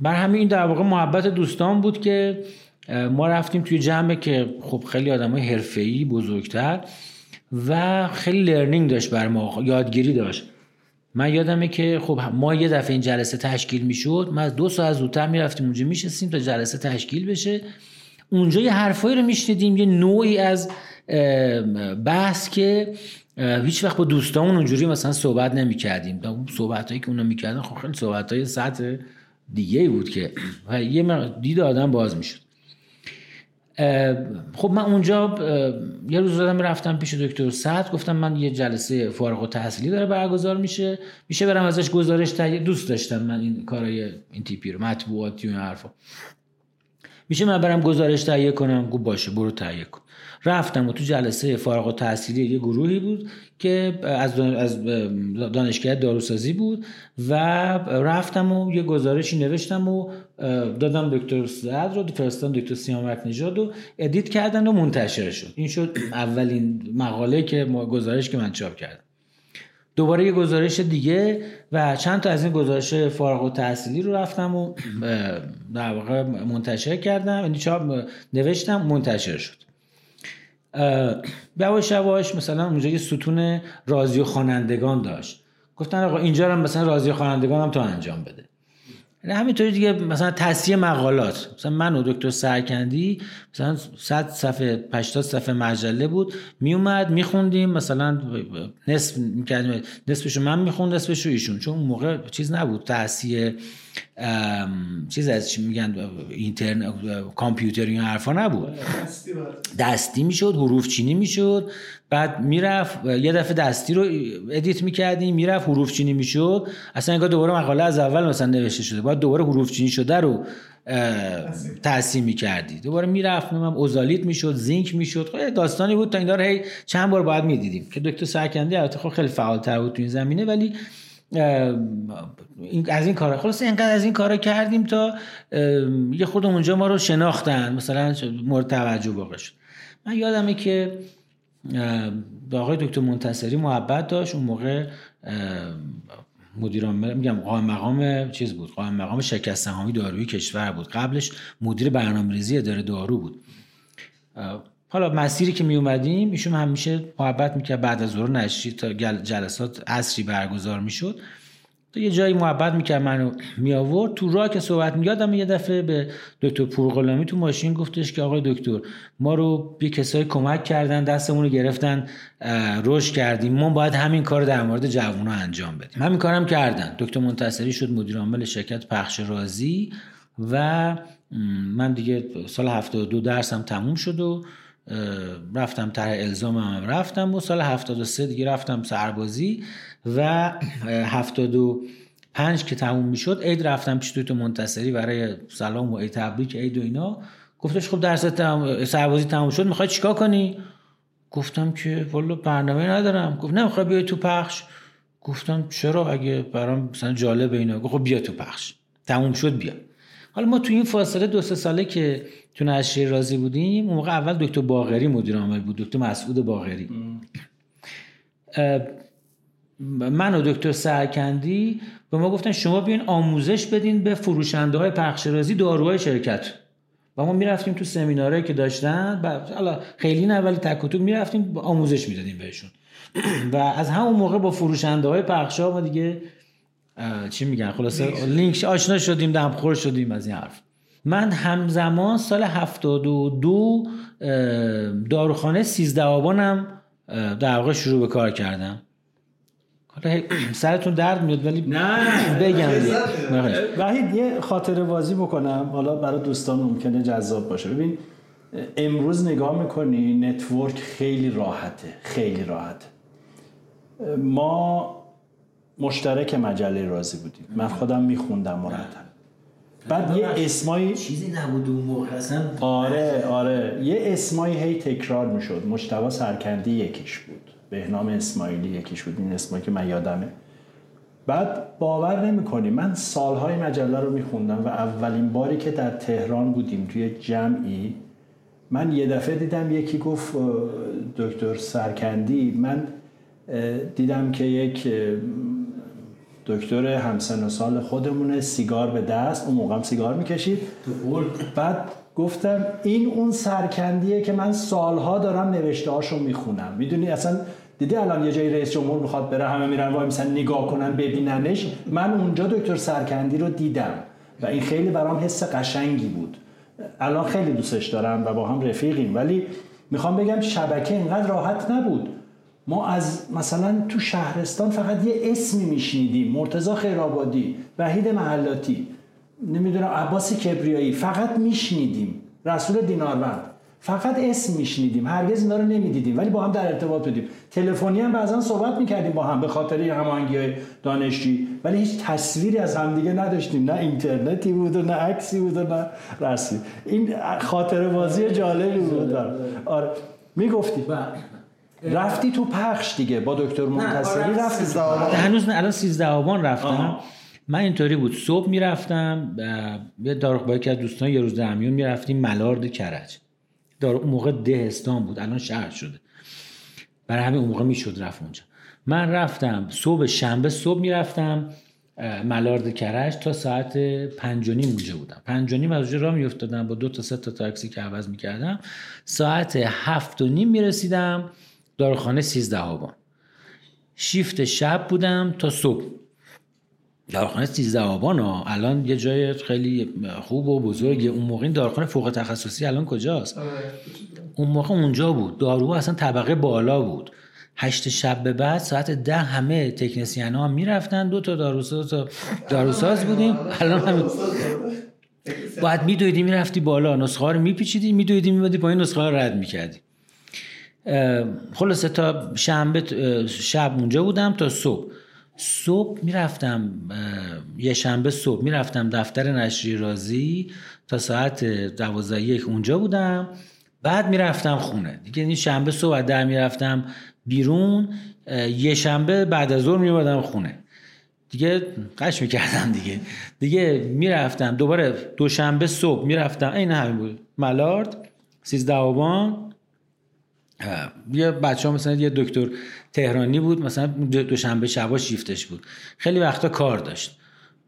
بر همین در واقع محبت دوستان بود که ما رفتیم توی جمعه که خب خیلی آدم های حرفه‌ای بزرگتر و خیلی لرنینگ داشت بر ما یادگیری داشت. من یادمه که خب ما یه دفعه این جلسه تشکیل می‌شد از دو ساعت زودتر می‌رفتیم اونجا میشستیم تا جلسه تشکیل بشه. اونجا یه حرفایی رو میشنیدیم یه نوعی از بحث که هیچ وقت با دوستامون اونجوری مثلا صحبت نمی‌کردیم. صحبت هایی که اونا می‌کردن خب خیلی صحبت های سطح دیگه بود که یه دید آدم باز می‌شد. خب من اونجا یه روز دادم رفتم پیش دکتر سعد گفتم من یه جلسه فارغ و تحصیلی داره برگزار میشه. میشه برم ازش گزارش تهیه دوست داشتم من این کارای این تیپی رو مطبوعاتی و این حرفا. میشه من برم گزارش تهیه کنم؟ گفت باشه برو تهیه کن. رفتم و تو جلسه فارغ و تحصیلی یه گروهی بود که از از دانشگاه داروسازی بود و رفتم و یه گزارشی نوشتم و دادم دکتر سعد رو فرستادم دکتر سیامک نژاد و ادیت کردن و منتشر شد این شد اولین مقاله که گزارش که من چاپ کردم. دوباره یه گزارش دیگه و چند تا از این گزارش فارغ و تحصیلی رو رفتم و در واقع منتشر کردم. یعنی نوشتم منتشر شد. یواش یواش مثلا اونجا یه ستون رازی و خوانندگان داشت. گفتن آقا اینجا هم مثلا رازی خوانندگان هم تو انجام بده. یعنی همینطوری دیگه مثلا تصحیح مقالات. مثلا من و دکتر سرکندی مثلا 100 صفحه 80 صفحه مجله بود. میومد میخوندیم مثلا نصف می‌کردیم. نصفشو من می‌خوند نصفشو ایشون. چون اون موقع چیز نبود تصحیح چیز از چی میگن اینترنت کامپیوتر این حرفا نبود. دستی می‌شد حروف چینی می‌شد بعد می‌رفت یه دفعه دستی رو ادیت می‌کردیم می‌رفت حروف چینی می‌شد. اصلا انگار دوباره مقاله از اول مثلا نوشته شده. بعد دوباره حروف چینی شده رو تحسین می‌کردی. دوباره می‌رفت هم اوزالیت می‌شد زینک می‌شد. خب داستانی بود تا این داره هی چند بار باید می‌دیدیم. که دکتر سرکندی البته خب خیلی فعالتر بود تو این زمینه ولی از این کارا. خلاص اینقدر از این کارا کردیم تا یه خود اونجا ما رو شناختن. مثلا مورد توجه واقع شد. من یادمه که به آقای دکتر منتصری محبت داشت. اون موقع مدیر میگم قائم مقام چیز بود. قائم مقام شرکت سهامی دارویی کشور بود. قبلش مدیر برنامه‌ریزی اداره دارو بود. حالا مسیری که می اومدیم ایشون همیشه محبت می‌کرد بعد از ظهر نشری تا جلسات عصری برگزار می‌شد. تو یه جایی محبت می‌کرد منو می آورد تو راه که صحبت میادم یه دفعه به دکتر پورغلامی تو ماشین گفتش که آقای دکتر ما رو یه کسایی کمک کردن دستمون رو گرفتن روش کردیم. ما باید همین کار در مورد جوونا انجام بدیم. همین کارم کردن. دکتر منتصری شد مدیر عامل شرکت پخش رازی و من دیگه سال 72 درسم تموم شد و رفتم تر الزام هم رفتم و سال 73 دیگه رفتم سربازی و 75 که تموم می‌شد عید رفتم پیش تو منتصری برای سلام و عید تبریک عید و اینا. گفتش خب درس سربازی تموم شد می‌خوای چیکار کنی؟ گفتم که والا برنامه ندارم. گفت نه می‌خوای بیای تو پخش. گفتم چرا؟ اگه برام مثلا جالب اینا. گفت خب بیا تو پخش. تموم شد بیا. حالا ما تو این فاصله دو سه ساله که تو نشریه رازی بودیم اون موقع اول دکتر باغری مدیر عامل بود دکتر مسعود باغری. من و دکتر سرکندی به ما گفتن شما بیاین آموزش بدین به فروشنده های پخش رازی داروهای شرکت. و ما می‌رفتیم تو سمینارهایی که داشتن حالا خیلی نه ولی تک می‌رفتیم آموزش می‌دادیم بهشون. و از همون موقع با فروشنده های پخش ها ما دیگه چی میگن؟ خلاصه لینک آشنا شدیم دمخور شدیم از این حرف. من همزمان سال 72 داروخانه 13 آبانم در واقع شروع به کار کردم. سرتون درد میاد ولی نه بگم وحید یه خاطر بازی بکنم. حالا برای دوستان ممکنه جذاب باشه. ببین امروز نگاه می‌کنی نتورک خیلی راحته خیلی راحته. ما مشترک مجله رازی بودیم. من خودم میخوندم مرتب. بعد یه اسمایی چیزی نبود اون موقع اصلا آره آره. یه اسمایی هی تکرار می‌شد. مشتبه سرکندی یکیش بود. بهنام اسماعیلی یکیش بود. این اسمایی که من یادمه. بعد باور نمی‌کنی. من سالهای مجله رو میخوندم و اولین باری که در تهران بودیم توی جمعی من یه دفعه دیدم یکی گفت دکتر سرکندی. من دیدم که یک دکتر همسن و سال خودمونه سیگار به دست اون موقع هم سیگار می‌کشید. بعد گفتم این اون سرکندیه که من سالها دارم نوشته هاشو می‌خونم. می‌دونی اصلا دیدی الان یه جایی رئیس جمهور می‌خواد بره همه میرن وای میسن نگاه کنن ببیننش. من اونجا دکتر سرکندی رو دیدم و این خیلی برام حس قشنگی بود. الان خیلی دوستش دارم و با هم رفیقیم. ولی می‌خوام بگم شبکه اینقدر راحت نبود. ما از مثلا تو شهرستان فقط یه اسمی میشنیدیم مرتزا خیرآبادی وحید محلاتی نمی‌دونم عباس کبریایی فقط میشنیدیم. رسول دیناروند فقط اسم میشنیدیم. هرگز اینا رو نمی‌دیدیم. ولی با هم در ارتباط بودیم. تلفنی هم بعضا صحبت می‌کردیم با هم به خاطر هماهنگی های دانشجویی. ولی هیچ تصویری از همدیگه نداشتیم. نه اینترنتی بود و نه عکسی بود و نه رسمی. این خاطر بازی جالبی بود. آره. می‌گفتی. رفتی تو پخش دیگه با دکتر منتصری آره، رفتی. هنوز الان 13 آبان رفتم. من اینطوری بود صبح می‌رفتم یه داروخ با که دوستان یه روز درمیون می‌رفتیم ملارد کرج. دار اون موقع دهستان بود الان شهر شده. برای همین اون موقع می‌شد رفت اونجا. من رفتم صبح شنبه صبح می‌رفتم ملارد کرش تا ساعت پنج و نیم اونجا بودم. پنج و نیم از اونجا راه میافتادم با دو تا سه تا تاکسی که عوض می‌کردم. ساعت هفت و نیم می‌رسیدم. داروخانه سیزده آبان شیفت شب بودم تا صبح. داروخانه سیزده آبان ها الان یه جای خیلی خوب و بزرگه. اون موقع این داروخانه فوق تخصصی الان کجاست؟ آره، اون موقع اونجا بود. دارو اصلا طبقه بالا بود. هشت شب به بعد ساعت ده همه تکنسیان ها می‌رفتن. دو تا داروساز تا داروساز بودیم. الان همه باید میدویدی می‌رفتی بالا. نسخه رو میپیچیدی میدویدی میبادی پایین نسخه ها رد می‌کردی. خلاصه تا شنبه شب اونجا بودم تا صبح. صبح می‌رفتم یه شنبه صبح می‌رفتم دفتر نشری رازی تا ساعت دوازده یک اونجا بودم. بعد می‌رفتم خونه. دیگه این شنبه صبح در می‌رفتم بیرون یه شنبه بعد از ظهر میومدم خونه. دیگه قش می‌کردم دیگه. دیگه می‌رفتم دوباره دوشنبه صبح می‌رفتم. این همین بود. ملارد سیزده آبان. یه بچه ها مثلا یه دکتر تهرانی بود مثلا دوشنبه شبا شیفتش بود. خیلی وقتا کار داشت.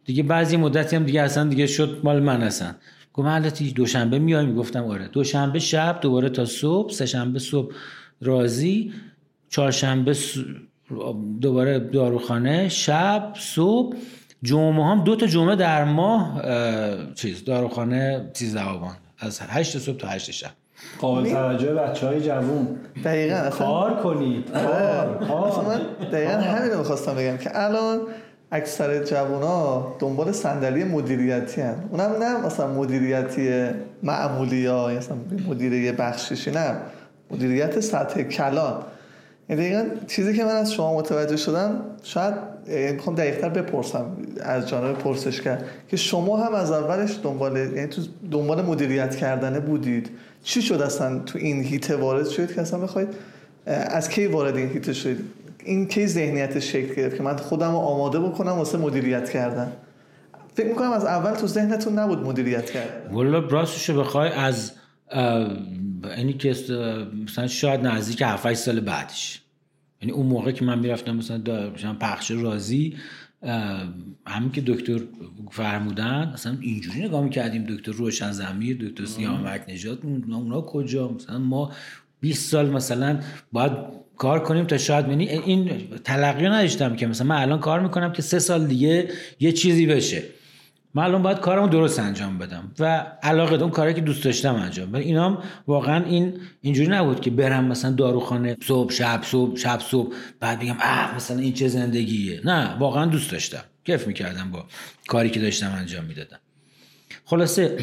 دیگه بعضی مدتی هم دیگه اصلا دیگه شد مال من اصلا. گفت من دوشنبه میای می‌گفتم آره. دوشنبه شب دوباره تا صبح سه شنبه صبح راضی چهارشنبه دوباره داروخانه شب صبح. جمعه هم دو تا جمعه در ماه چیز داروخانه سیزده آبان از هشت صبح تا هشت شب. قابل توجه بچه های جوون. دقیقا کار کنید کار من دقیقا همین رو می‌خواستم بگم که الان اکثر ها دنبال صندلی مدیریتی هن. اونم نه مثلا مدیریتی معمولی ها مثلا مدیریه بخششی نه. مدیریت سطح کلان. یعنی دقیقا چیزی که من از شما متوجه شدم شاید یعنی می‌خوام دقیقتر بپرسم از جانب پرسشگر که شما هم از اولش دنبال یعنی تو دنبال مدیریت کردنه بودید. چی شد اصلا تو این هیت وارد شدید که اصلا بخواید؟ از کی وارد این هیت شدید؟ این کی ذهنیت شکل گرفت که من خودم رو آماده بکنم واسه مدیریت کردن؟ فکر می‌کنم از اول تو ذهنتون نبود مدیریت کردن. والا راستش بخوای از اینی که مثلا شاید نزدیک 7 سال بعدش. یعنی اون موقع که من می‌رفتم مثلا مثلا پخش رازی همین که دکتر فرمودن اصلا اینجوری نگاه می‌کردیم. دکتر روشن زمیر دکتر سیامک نجات اونا کجا؟ مثلا ما 20 سال مثلا باید کار کنیم تا شاید یعنی این تلقی نداشتم که مثلا من الان کار می‌کنم که سه سال دیگه یه چیزی بشه. من الان باید کارمو درست انجام بدم و علاقه اون کاری که دوست داشتم انجام بدم. اینام واقعا این اینجوری نبود که برم مثلا داروخانه صبح شب صبح شب صبح بعد بگم اه مثلا این چه زندگیه. نه واقعا دوست داشتم. کیف می‌کردم با کاری که داشتم انجام می‌دادم. خلاصه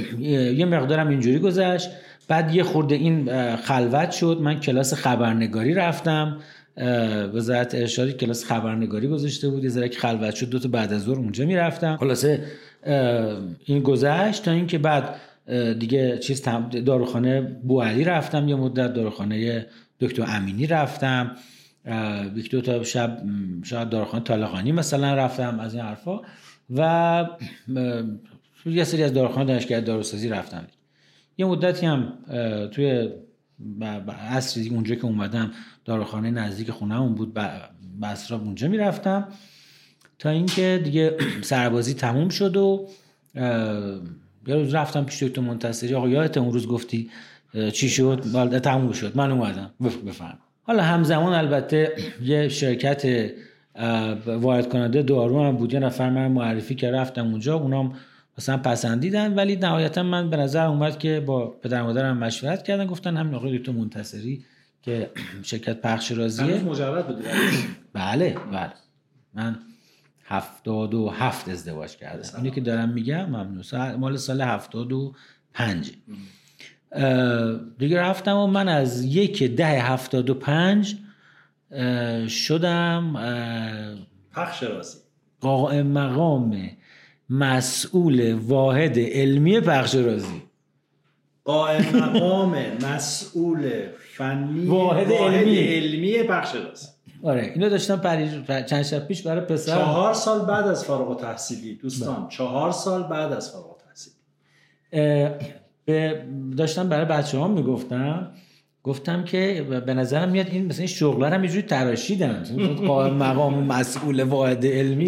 یه مقدارم اینجوری گذشت. بعد یه خورده این خلوت شد. من کلاس خبرنگاری رفتم. وزارت ارشادی کلاس خبرنگاری گذاشته بود. یه ذره که خلوت شد دو تا بعد از ظهر اونجا می‌رفتم. خلاصه این گذشت تا اینکه بعد دیگه چیز داروخانه بوالی رفتم یه مدت داروخانه دکتر امینی رفتم. یک دو تا شب شاید داروخانه طالقانی مثلا رفتم از این حرفا. و یه سری از داروخانه دانشگاه داروسازی رفتم. یه مدتی هم توی عصری اونجا که اومدم داروخانه نزدیک خونهمون بود بسرا اونجا می‌رفتم. تا اینکه دیگه سربازی تموم شد و یه روز رفتم پیش دکتر منتصری. آقا یادت اون روز گفتی چی شد؟ تموم شد. من اومدم. بفهم حالا همزمان البته یه شرکت وارد کننده دارو هم بود. یه نفر من معرفی که رفتم اونجا. اونام مثلا پسندیدن ولی نهایتا من به نظر اومد که با پدر مادرم مشورت کردن. گفتن همین آقای دکتر منتصری که شرکت پخش رازیه. مجرد بله بله. من هفتاد و هفت ازدواج کردم اینی که دارم میگم ممنون. مال سال هفتاد و پنج. دیگه رفتم و من از یک ده هفتاد و پنج شدم پخش رازی قائم مقام مسئول واحد علمی پخش رازی قائم مقام مسئول فنی واحد, علمی. علمی پخش رازی آره اینو داشتم پری چند شب پیش برای پسر چهار سال بعد از فارغ تحصیلی دوستان بله. چهار سال بعد از فارغ تحصیلی به داشتم برای بچه ها می‌گفتم گفتم که به نظرم میاد این مثلا شغل هم یه جوری تراشیدن. مقام مسئول واحد علمی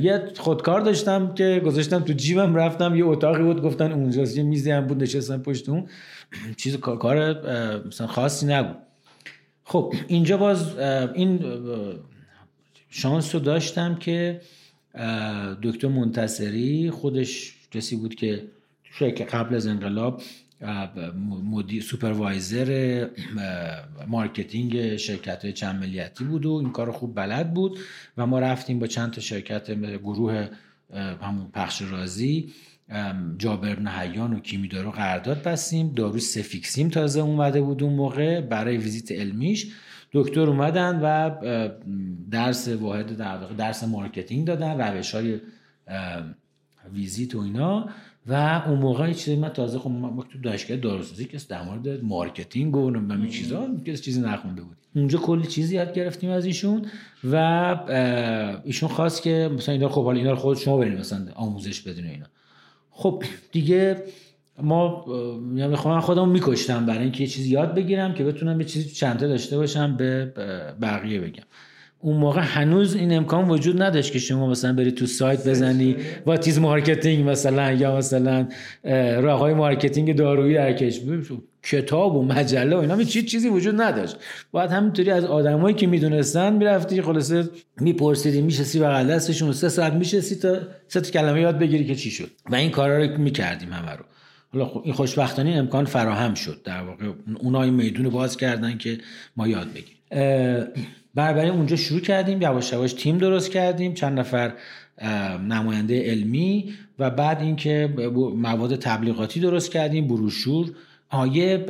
یه خودکار داشتم که گذاشتم تو جیبم رفتم یه اتاقی بود گفتن اونجاست یه میزی هم بود نشستم پشت اون. چیز کار مثلا خاصی نبود. خب اینجا باز این شانس رو داشتم که دکتر منتصری خودش کسی بود که ایشون قبل از انقلاب مدیر supervisor marketing شرکت چند ملیتی بود و این کار خوب بلد بود و ما رفتیم با چند تا شرکت گروه همون پخش رازی. جابر نهیان و کیمیدارو قرارداد بستیم. دارو سفیکسیم تازه اومده بود اون موقع برای ویزیت علمیش. دکتر اومدن و درس واحد در درس marketing دادن روش های ویزیت و اینا. و اون موقع چیزی من تازه خب من تو دانشگاه داروسازی که در مورد marketing و این چیزا چیزی نخونده بود. اونجا کلی چیزی یاد گرفتیم از ایشون و ایشون خواست که مثلا اینا خب حالا اینا رو خود شما برید مثلا آموزش بدین اینا. خب دیگه ما می‌خوام خودم خودم میکشتم برای اینکه یه چیزی یاد بگیرم که بتونم یه چیزی چنته داشته باشم به بقیه بگم. اون موقع هنوز این امکان وجود نداشت که شما مثلا بری تو سایت بزنی what is marketing مثلا یا مثلا راه های marketing دارویی در کشور. کتاب و مجله و اینا چیز چیزی وجود نداشت. باید همینطوری از آدمایی که می‌دونستن می‌رفتی خلاصه میپرسیدی میشستی بغل دستشون سه ساعت میشستی تا سه تا کلمه یاد بگیری که چی شد. و این کارا رو می‌کردیم همه رو. حالا خب این خوشبختانه امکان فراهم شد. در واقع اونها این میدون باز کردن که ما یاد بگیریم. برای اونجا شروع کردیم یواش یواش تیم درست کردیم چند نفر نماینده علمی و بعد اینکه مواد تبلیغاتی درست کردیم بروشور آیه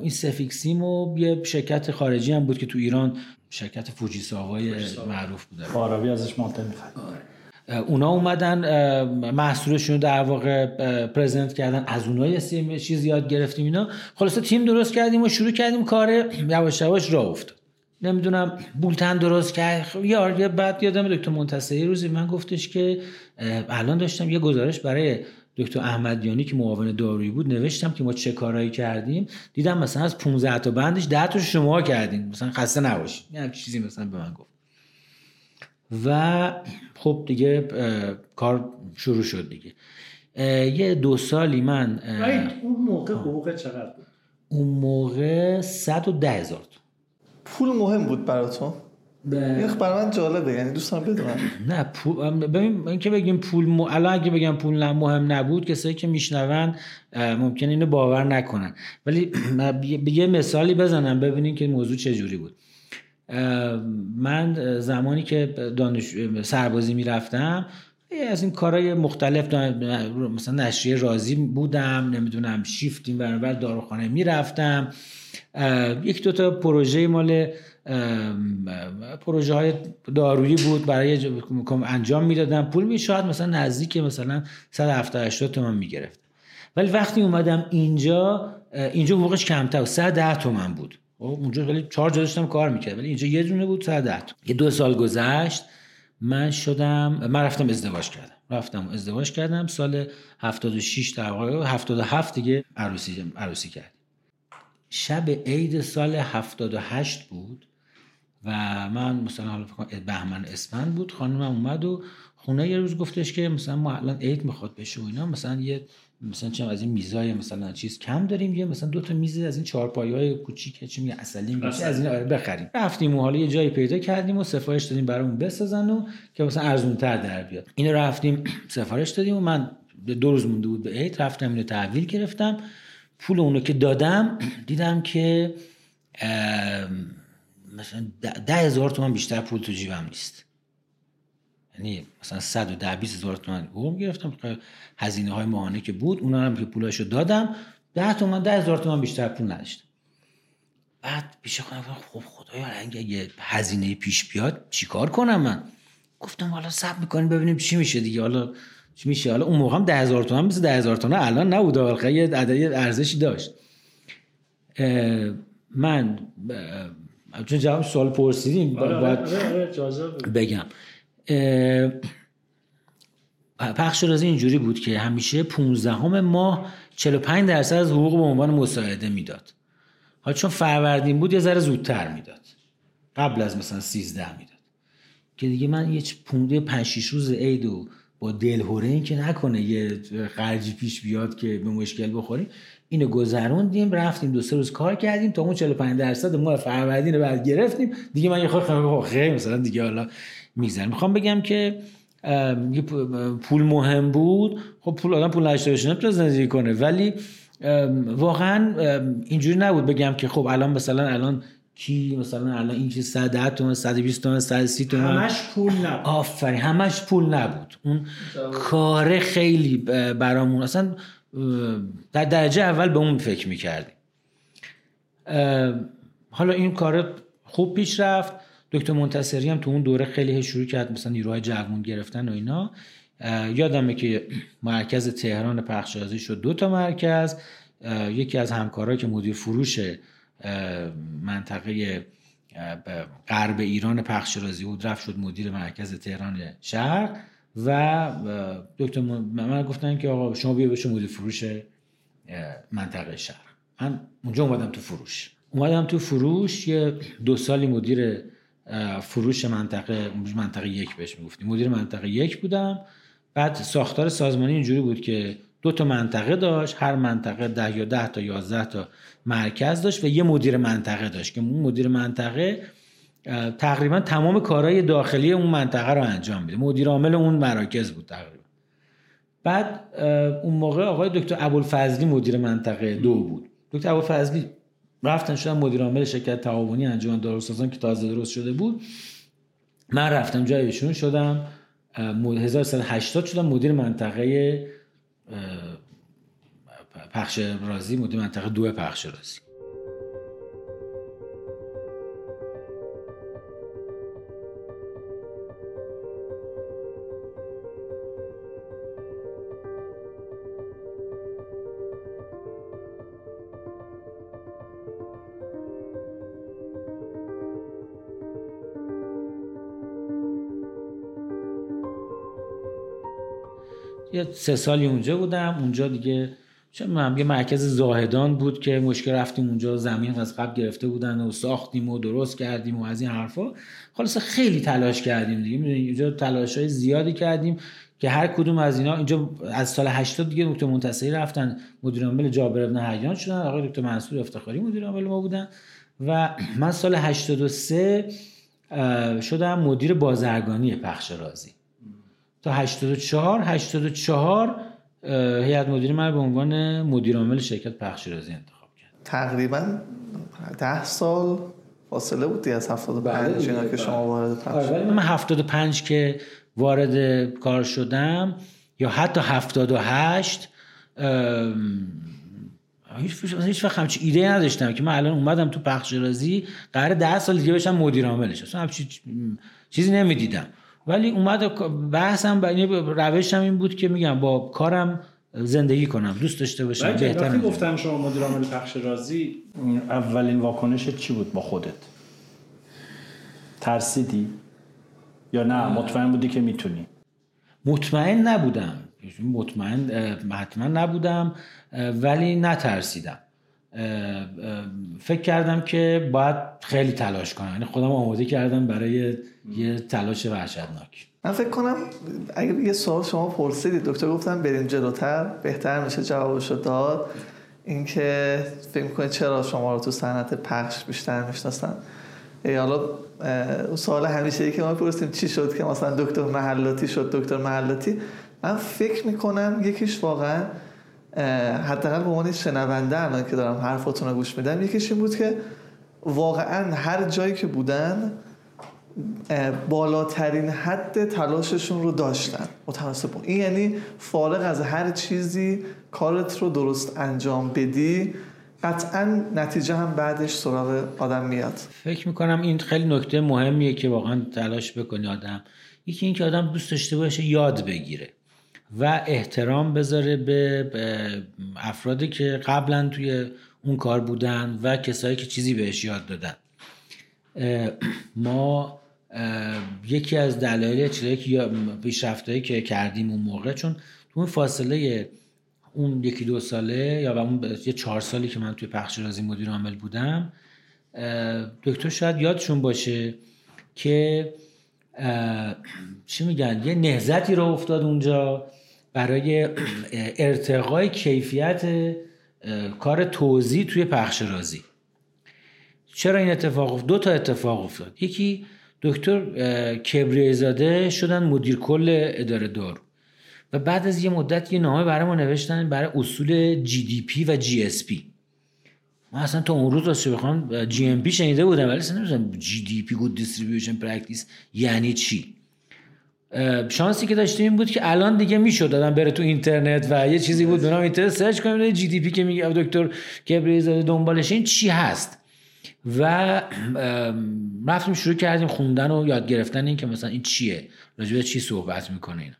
این سفیکسیم و یه شرکت خارجی هم بود که تو ایران شرکت فوجیساوای معروف بوده عربی ازش مانتن اونا اومدن محصولشون در واقع پرزنت کردن. از اونها یه چیز یاد گرفتیم اینا. خلاصه تیم درست کردیم و شروع کردیم. کار یواش یواش راه افتاد. نمی‌دونم بولتن درست کرد. خب، یار بعد یادم دکتر منتصری روزی من گفتش که الان داشتم یه گزارش برای دکتر احمدیانی که معاون دارویی بود نوشتم که ما چه کارهایی کردیم؟ دیدم مثلا از 15 تا بندش 10 تا شما کردیم مثلا خسته نباشید. یه چیزی مثلا به من گفت. و خب دیگه کار شروع شد دیگه. یه دو سالی من اون موقع حقوق چقدر بود؟ اون موقع 110 هزار پول مهم بود براتون این برای من جالبه یعنی دوستان بدونم نه پول ببین اینکه بگیم پول م... الان اگه بگم پول مهم نبود کسایی که میشنون ممکن اینو باور نکنن. ولی به یه مثالی بزنم ببینین که موضوع چه جوری بود. من زمانی که دانش سربازی می‌رفتم از این کارهای مختلف مثلا نشریه رازی بودم نمی‌دونم شیفتیم برابر داروخانه می‌رفتم. یک دو تا پروژه مال پروژه های دارویی بود برای انجام می‌دادم پول می شاید مثلا نزدیک مثلا 170 80 تومن می‌گرفت ولی وقتی اومدم اینجا اینجا حقوقش کمتر 110 تومن بود. خب، اونجا ولی چهار جا داشتم کار می‌کرد ولی اینجا یه دونه بود 110 تومن یه دو سال گذشت من شدم من رفتم ازدواج کردم. رفتم ازدواج کردم. سال 76 در واقع 77 دیگه عروسی عروسی کردیم. شب عید سال 78 بود. و من مثلا حالا بهمن اسفند بود خانم اومد و خونه یه روز گفتش که مثلا ما الان عید می‌خواد بشه و اینا مثلا یه مثلا چه از این میزای مثلا چیز کم داریم یه مثلا دو تا میز از این چهارپایی های کوچیک چی میگه اصلی از این آره بخریم. رفتیم و حالا یه جایی پیدا کردیم و سفارش دادیم برامون بسازن و که مثلا ارزون تر در بیاد. اینو رفتیم سفارش دادیم و من دو روز مونده بود به عید رفتم اینو تحویل گرفتم. پول اونو که دادم دیدم که مثلا ده هزار تومن بیشتر پول تو جیبم نیست. یعنی مثلا 110 20 هزار تومن حقوق گرفتم هزینه های ماهانه که بود اونا هم که پولاشو دادم 10 تومن 10 هزار تومن بیشتر پول نداشتم. بعد پیش خودم خب خدایا اگه هزینه پیش بیاد چیکار کنم من؟ گفتم حالا صبر می‌کنیم ببینیم چی میشه دیگه. حالا چی میشه؟ حالا اون موقع هم 10000 تومن مثل 10000 تومن الان نبود. واقعا یه عددی ارزشی داشت. من چون جواب سوال پرسیدیم آره، باید آره، آره، بگم. پخش رازی اینجوری بود که همیشه 15 همه ماه 45 درصد از حقوق به عنوان مساعده می‌داد. حالا چون فروردین بود یه ذره زودتر می‌داد. قبل از مثلا 13 می‌داد. که دیگه من یه پونده 5 6 روز عید و با دلهوره این که نکنه یه خرجی پیش بیاد که به مشکل بخوریم. اینو گذروندیم رفتیم دو سه روز کار کردیم تا اون 45 درصد ما فروردین رو بعد گرفتیم. دیگه من یه خورده خیلی مثلا دیگه حالا میگذرم می‌خوام بگم که پول مهم بود. خب پول آدم پول نشته باشه نمی‌تونه زندگی کنه. ولی واقعا اینجوری نبود بگم که خب الان مثلا الان کی مثلا الان این چیز 110 تومن 120 تومن 130 تومن. همش پول نبود. آفرین همش پول نبود. اون کار خیلی برامون اصلا در درجه اول به اون فکر می‌کردیم. حالا این کار خوب پیش رفت. دکتر منتصری هم تو اون دوره خیلی شروع کرد مثلا نیروهای جوان گرفتن و اینا. یادمه که مرکز تهران پخشازی شد دو تا مرکز. یکی از همکارایی که مدیر فروش منطقه غرب ایران پخش رازی بود رفت شد مدیر مرکز تهران شهر. و دکتر من گفتن که آقا شما بیا بشه مدیر فروش منطقه شهر. من اونجا اومدم تو فروش. اومدم تو فروش یه دو سالی مدیر فروش منطقه منطقه یک بهش می‌گفتیم. مدیر منطقه یک بودم. بعد ساختار سازمانی اینجوری بود که دو تا منطقه داشت. هر منطقه ده یا ده تا یازده تا مرکز داشت و یه مدیر منطقه داشت که اون مدیر منطقه تقریبا تمام کارهای داخلی اون منطقه رو انجام میده. مدیر عامل اون مراکز بود تقریبا. بعد اون موقع آقای دکتر ابوالفضلی مدیر منطقه دو بود. دکتر ابوالفضلی رفتن شدن مدیر عامل شرکت تعاونی انجمن داروسازان که تازه درست شده بود. من رفتم جای ایشون شدم 1380 شدم مدیر منطقه پخش رازی مدیر منطقه دو پخش رازی یه سه سالی اونجا بودم. اونجا دیگه چه من یه مرکز زاهدان بود که مشکل رفتیم اونجا زمین از قبل گرفته بودن و ساختیم و درست کردیم و از این حرفا. خلاص خیلی تلاش کردیم دیگه. اینجا تلاش های زیادی کردیم که هر کدوم از اینا اینجا از سال 80 دیگه دکتر منتصری رفتن مدیر عامل جابر ابن حیان شدن آقای دکتر منصور افتخاری مدیر عامل ما بودن. و من سال 83 شدم مدیر بازرگانی پخش رازی. تا 84 84 هیئت مدیره من به عنوان مدیر عامل شرکت پخش رازی انتخاب کرد. تقریبا 10 سال فاصله بودی از 75 اینا که شما وارد پخش آره من 75 که وارد کار شدم یا حتی 78 هیچ هیچ وقت همچی ایده نداشتم که من الان اومدم تو پخش رازی قرار 10 سال دیگه بشم مدیر عاملش. اصلا همچی چیزی نمی‌دیدم. ولی اومد بحثم روشم این بود که میگم با کارم زندگی کنم دوست داشته باشم بهتر گفتم شما مدیر عامل پخش رازی اولین واکنشت چی بود با خودت؟ ترسیدی؟ یا نه مطمئن بودی که می‌تونی؟ مطمئن نبودم. مطمئن حتما نبودم ولی نترسیدم. فکر کردم که باید خیلی تلاش کنم. یعنی خودم آماده کردم برای یه تلاش وحشتناک. من فکر کنم اگر یه سوال شما پرسیدید دکتر گفتم بریم جلوتر بهتر میشه جوابشو داد. اینکه فکر می‌کنید چرا شما رو تو صنعت پخش بیشتر می‌شناسن؟ حالا سوال همیشه ای که ما پرسیم چی شد که مثلا دکتر محلاتی شد دکتر محلاتی؟ من فکر می‌کنم یکیش واقعا حداقل به عنوان شنونده الان که دارم حرفاتون رو گوش میدم یکیش این بود که واقعا هر جایی که بودن بالاترین حد تلاششون رو داشتن. متناسب این یعنی فارغ از هر چیزی کارت رو درست انجام بدی قطعا نتیجه هم بعدش سراغ آدم میاد. فکر می‌کنم این خیلی نکته مهمیه که واقعا تلاش بکنی آدم. یکی اینکه آدم دوست داشته باشه یاد بگیره. و احترام بذاره به افرادی که قبلا توی اون کار بودن و کسایی که چیزی بهش یاد دادن. ما یکی از دلایل چیزایی که پیشرفتایی که کردیم اون موقع چون تو اون فاصله اون یکی دو ساله یا اون یه چهار سالی که من توی پخش رازی مدیر عامل بودم دکتر شاید یادشون باشه که چی میگن یه نهضتی رو افتاد اونجا. برای ارتقای کیفیت کار توزیع توی پخش رازی. چرا این اتفاق افتاد؟ دو تا اتفاق افتاد. یکی دکتر کبریایی‌زاده شدن مدیر کل اداره دارو. و بعد از یه مدت یه نامه برای ما نوشتن برای اصول جی دی پی و جی اس پی ما اصلا تا اون روز راستش بخوام GMP شنیده بودم ولی اصلا نمی‌دونم GDP good distribution practice یعنی چی. شانسی که داشتیم این بود که الان دیگه می‌شد آدم بره تو اینترنت و یه چیزی بود به نام اینترنت. search کنیم GDP که میگه دکتر کبریایی‌زاده دنبالش این چی هست. و رفتیم شروع کردیم خوندن و یاد گرفتن این که مثلا این چیه. راجع چی صحبت می‌کنه این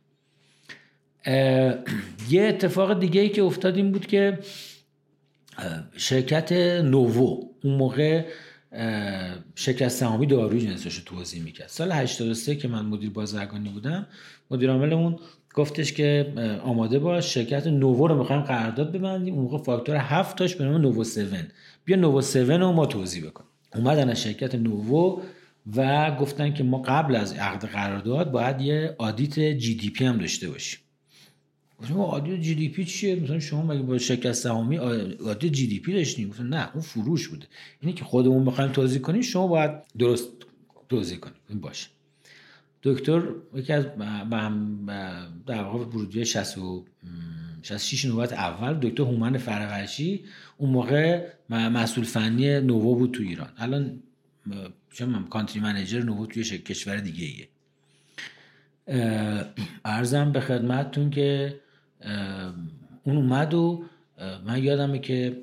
یه اتفاق دیگه ای که افتاد این بود که شرکت نوو اون موقع شرکت سهامی داروی جنسش رو توزیع می‌کرد. سال 83 که من مدیر بازرگانی بودم مدیر عاملمون گفتش که آماده باش شرکت نوو رو می‌خوایم قرارداد ببندیم. اون موقع فاکتور 7 تاش به نام نوو 7 بیا نوو 7 رو ما توزیع بکنیم. اومدن از شرکت نوو و گفتن که ما قبل از عقد قرارداد باید یه audit GDP هم داشته باشیم. گفتم audit GDP چیه؟ مثلا شما مگه با شرکت سهامی audit GDP داشتیم گفتم نه اون فروش بوده. اینی که خودمون بخوایم توضیح کنیم شما باید درست توضیح کنیم باشه. دکتر یکی از در واقع ورودی 60 66 نوبت اول دکتر هومن فرقشی اون موقع مسئول فنی نوو بود تو ایران. الان چون کانتری منیجر نوو توی کشور دیگه ایه ارزم به خدمتتون که اون اومد و من یادمه که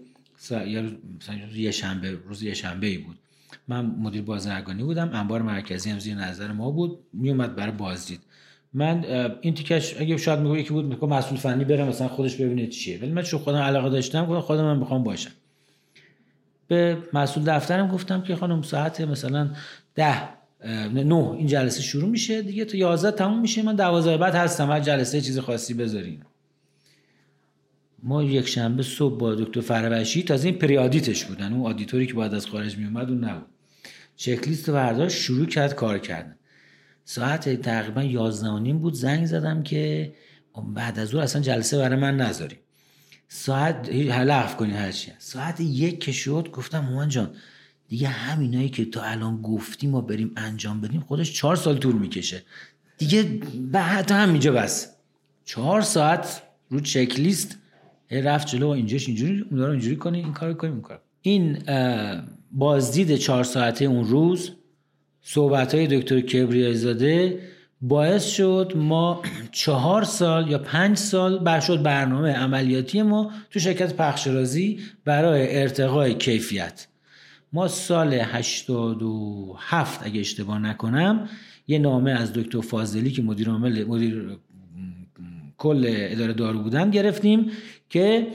یه شنبه روز یه شنبه ای بود. من مدیر بازرگانی بودم انبار مرکزی هم زیر نظر ما بود میومد برای بازدید. من این تیکش اگه شاید میگه یکی بود میگه مسئول فنی بره مثلا خودش ببینه چیه. ولی من چون خودم علاقه داشتم گفتم خودم من بخوام باشم. به مسئول دفترم گفتم که خانم ساعت مثلا ده نه این جلسه شروع میشه دیگه تا 11 تموم میشه من 12 بعد هستم هر جلسه چیز خاصی بذارین ما یک شنبه صبح با دکتر فروشی تازه این پریادیتش بودن. اون آدیتوری که بعد از خارج میومد اون نبود. چک لیست برداشت شروع کرد کار کردن. ساعت تقریبا 11 بود زنگ زدم که بعد از اون اصلا جلسه برای من نذاریم ساعت حلقف کنین هرچی ساعت یک که شد گفتم موان جان دیگه همینایی که تا الان گفتیم ما بریم انجام بدیم خودش چهار سال طول می‌کشه. دیگه بعد همینجا بس. چهار ساعت رو چک لیست رفت جلو و اینجاش اینجوری اون رو اینجوری کنی این کار کنیم این کار این بازدید چهار ساعته اون روز صحبت های دکتر کبریای زاده باعث شد ما چهار سال یا پنج سال بر شد برنامه عملیاتی ما تو شرکت پخشرازی برای ارتقای کیفیت. ما سال 87 اگه اشتباه نکنم یه نامه از دکتر فاضلی که مدیر عامل مدیر کل اداره دارو بودن گرفتیم. که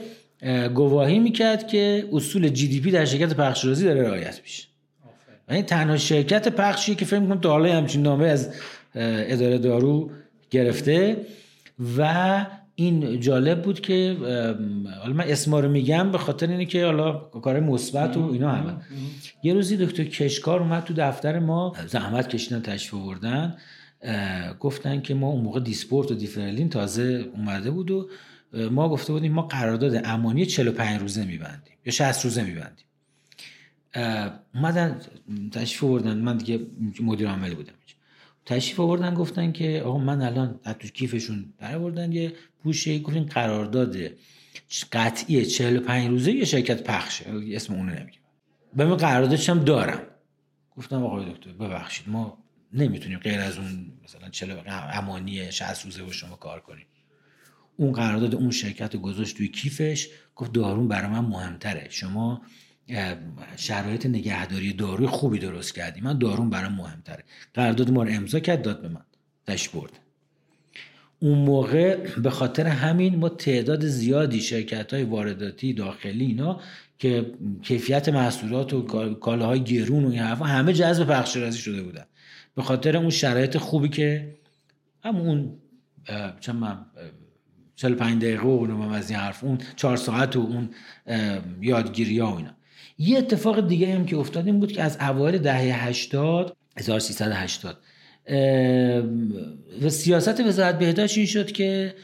گواهی می‌کرد که اصول جی دی پی در شرکت پخشرازی داره رعایت میشه. این تنها شرکت پخشی که فکر می‌کنم تا حالا همچین نامه از اداره دارو گرفته و این جالب بود که حالا من اسما رو میگم به خاطر اینه که حالا کار مثبت و اینا همه. یه روزی دکتر کشکار اومد تو دفتر ما زحمت کشیدن تشریف آوردن گفتن که ما اون موقع دیسپورت و دیفرلین تازه اومده بود و ما گفته بودیم ما قرارداد امانی 45 روزه میبندیم یا 60 روزه میبندیم. اومدن تشریف آوردن. من دیگه مدیر عامل بودم تشریف آوردن گفتن که آقا من الان تو کیفشون در آوردن یه پوشه. گفتین قرارداد قطعی 45 روزه یه شرکت پخشه. اسم اونو نمیگم. به من قراردادش هم دارم. گفتم آقای دکتر ببخشید ما نمی‌تونیم غیر از اون مثلا 40 امانی 60 روزه با شما کار کنیم. اون قرارداد اون شرکت گذاشت توی کیفش گفت دارون برای من مهمتره. شما شرایط نگهداری داروی خوبی درست کردی. من دارون برام مهمتره. قرارداد ما رو امضا کرد داد به من. دش برد. اون موقع به خاطر همین ما تعداد زیادی شرکت های وارداتی داخلی اینا که کیفیت محصولات و کالاهای گرون و این حرفا همه جذب پخش رازی شده بودن. به خاطر اون شرایط خوبی که هم اون چند 45 دقیقه و از این حرف اون چهار ساعت و اون یادگیری ها و اینا. یه اتفاق دیگه هم که افتاد این بود که از اوایل دهه 80 1380 و سیاست وزارت بهداشت این شد که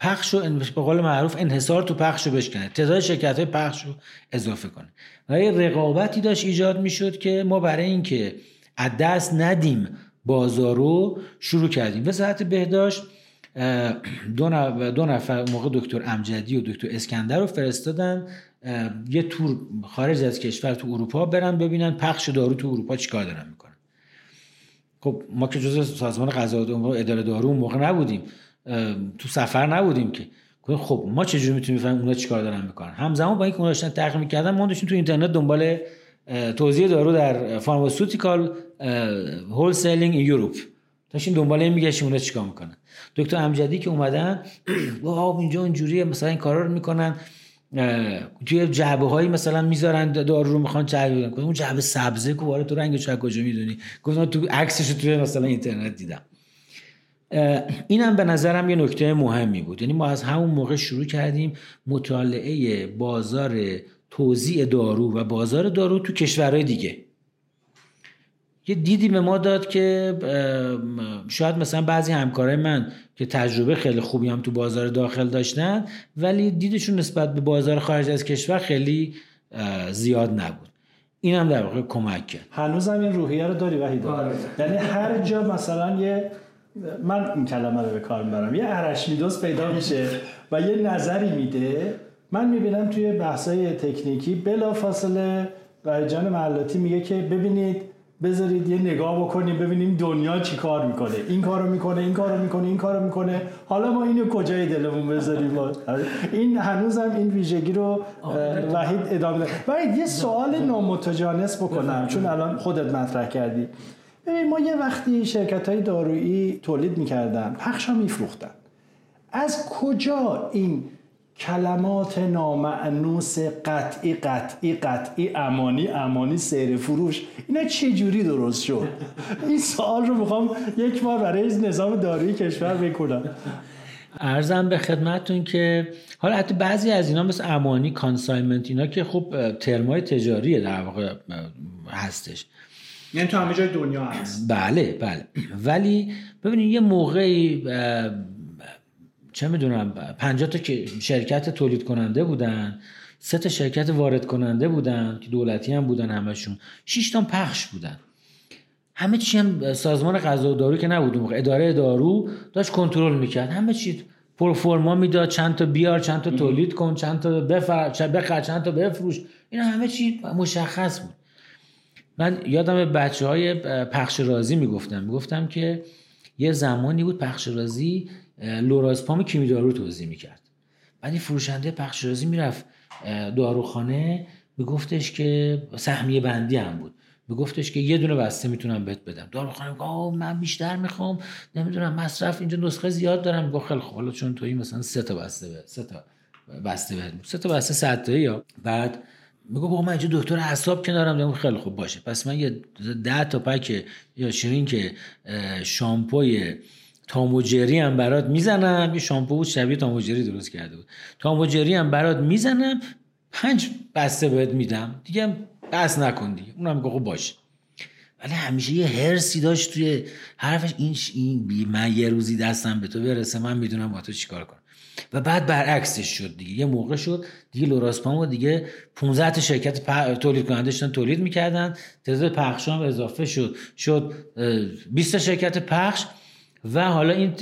پخش و به قول معروف انحصار تو پخش رو بشکنه تعداد شرکت های پخش رو اضافه کنه. و یه رقابتی داشت ایجاد می‌شد که ما برای اینکه از دست ندیم بازار رو شروع کردیم. وزارت بهداشت دو نفر, موقع دکتر امجدی و دکتر اسکندر رو فرستادن. یه تور خارج از کشور تو اروپا برن ببینن پخش دارو تو اروپا چیکار دارن می‌کنن. خب ما که جزء سازمان غذا و اداره دارو اون موقع نبودیم. تو سفر نبودیم که. خب ما چجوری می‌تونیم بفهمیم اونا چیکار دارن می‌کنن؟ همزمان با اینکه اونا داشتن تحقیق می‌کردن ما داشتیم تو اینترنت دنبال توزیع دارو در pharmaceutical wholesaling in Europe داشتیم دنبال این میگشیم اونا چیکار می‌کنن. دکتر امجدی که اومدن wow اینجا اینجوریه مثلا این کارا رو می‌کنن توی جعبه هایی مثلا می‌ذارن دارو رو می‌خوان جعبه بدن اون جعبه سبزه که وارد تو رنگش کجا می‌دونی؟ گفتم تو عکسش توی مثلا اینترنت دیدم. اینم به نظرم یه نکته مهمی بود. یعنی ما از همون موقع شروع کردیم مطالعه بازار توزیع دارو و بازار دارو تو کشورهای دیگه. یه دیدی به ما داد که شاید مثلا بعضی همکارای من که تجربه خیلی خوبی هم تو بازار داخل داشتن ولی دیدشون نسبت به بازار خارج از کشور خیلی زیاد نبود. این هم در واقع کمک کرد. هنوز هم این روحیه رو داری وحید؟ آره. یعنی هر جا مثلا یه من این کلمه رو به کار می‌برم یه ارشمیدس پیدا میشه و یه نظری میده من می‌بینم توی بحثای تکنیکی بلا فاصله جان معلاتی میگه که ببینید بذارید یه نگاه بکنیم ببینیم دنیا چی کار می‌کنه. این کارو می‌کنه این کارو می‌کنه این کارو می‌کنه. حالا ما اینو کجای دلمون بذاریم؟ این هنوزم این ویژگی رو وحید ادامه ده وحید یه سوال نامتجانس بکنم چون الان خودت مطرح کردی. ببین ما یه وقتی شرکت های دارویی تولید می‌کردن پخش ها میفروختن. از کجا این کلمات نامعنوس قطعی قطعی قطعی امانی امانی سیر فروش. اینا چه جوری درست شد؟ این سوال رو می‌خوام یک بار برای نظام دارویی کشور بکنم ارزم به خدمتتون که حالا حتی بعضی از اینا مثل امانی کانسایمنت اینا که خب ترمای تجاریه در واقع هستش. یعنی تو همه جای دنیا هست. بله بله. ولی ببینید یه موقعی چه می‌دونم 50 تا که شرکت تولید کننده بودن سه تا شرکت وارد کننده بودن که دولتی هم بودن همشون. 6 تا پخش بودن. همه چی هم سازمان غذا و دارو که نبود موقع. اداره دارو داشت کنترل می‌کرد. همه چی پرفورما می‌داد چند تا بیار چند تا تولید کن چند تا بفر بخر چند تا بفروش. اینا همه چی مشخص بود. من یادم بچه های پخش رازی می‌گفتم. می‌گفتم که یه زمانی بود پخش رازی لورازپام کیمی دارو توضیح می‌کرد. بعد این فروشنده پخش رازی می‌رفت داروخانه میگفتش که سهمیه بندی هم بود. میگفتش که یه دونه بسته می‌تونم بهت بدم. داروخانه میگه من بیشتر می‌خوام نمی‌دونم مصرف اینجا نسخه زیاد دارم. میگه خیلی خوب حالا چون توی مثلا سه تا بسته به سه تا بسته به سه تا بسته 100 یا؟ بعد میگه بابا من اینجا دکتر اعصاب کنارم دارم. خیلی خوب باشه. پس من یه 10 تا پک یا شیرین که شامپوی تاموجری هم برات می‌زنم. یه شامپو بود شبیه تاموجری درست کرده بود. تاموجری هم برات می‌زنم. پنج بسته بهت میدم. دیگه بس نکن دیگه. اونم میگه خب باشه. ولی همیشه یه هرسی داشت توی حرفش. این این بی من یه روزی دستم به تو برسه من می‌دونم با تو چیکار کنم. و بعد برعکسش شد دیگه. یه موقع شد دیگه لوراسپام دیگه 15 تا شرکت تولید کننده تولید می‌کردن. تعداد پخش هم اضافه شد. شد 20 تا شرکت پخش. و حالا این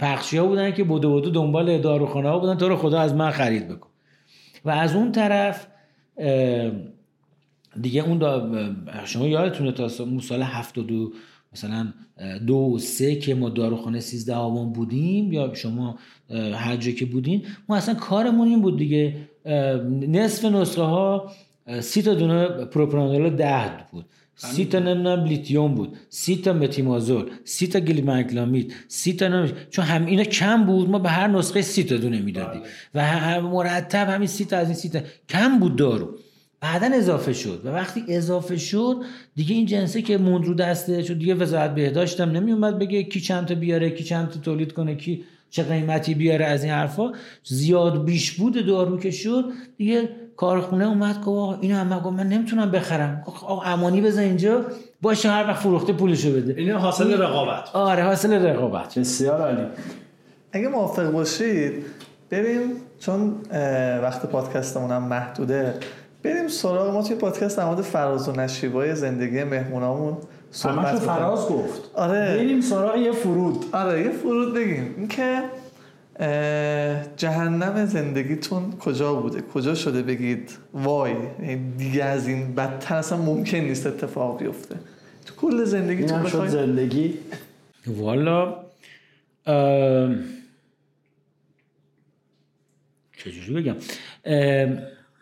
پخشی ها بودن که بودو بودو دنبال داروخانه ها بودن تو رو خدا از من خرید بکن. و از اون طرف دیگه اون شما یادتونه تا سال 72 مثلا دو سه که ما داروخانه 13 آبان بودیم یا شما هر جا که بودین ما اصلا کارمون این بود دیگه نصف نسخه ها سی تا دونه پروپرانول ده بود. سی تا نمی‌دونم لیتیوم بود. سی تا متیمازول سی تا گلی‌بن‌کلامید سی تا نمی‌دونم چون هم اینا کم بود ما به هر نسخه سی تا دونه می‌دادیم بله. و مرتب همین سی تا از این سی تا کم بود دارو. بعدا اضافه شد. و وقتی اضافه شد دیگه این جنسه که موند رو دسته شد دیگه وزارت بهداشت هم نمی اومد بگه کی چند تا بیاره کی چند تا تولید کنه کی چه قیمتی بیاره از این حرفا. زیاد بیش بود دارو که شد. دیگه کارخونه اومد که آقا اینو هم گفت من نمی‌تونم بخرم. آقا امانی بزن اینجا باشه هر وقت فروخته پولشو بده. این حاصل رقابت. آره حاصل رقابت. بسیار عالی. اگه موافق باشید بریم چون وقت پادکستمون هم محدوده بریم سراغ ما توی پادکست در مورد فراز و نشیبای زندگی مهمونامون صحبت فراز گفت. آره. بریم سراغ یه فرود. آره یه فرود بگیم. اینکه جهنم زندگیتون کجا بوده؟ کجا شده بگید وای دیگه از این بدتر اصلا ممکن نیست اتفاق بیفته. تو کل زندگیتون شد زندگی. والا چجوری بگم؟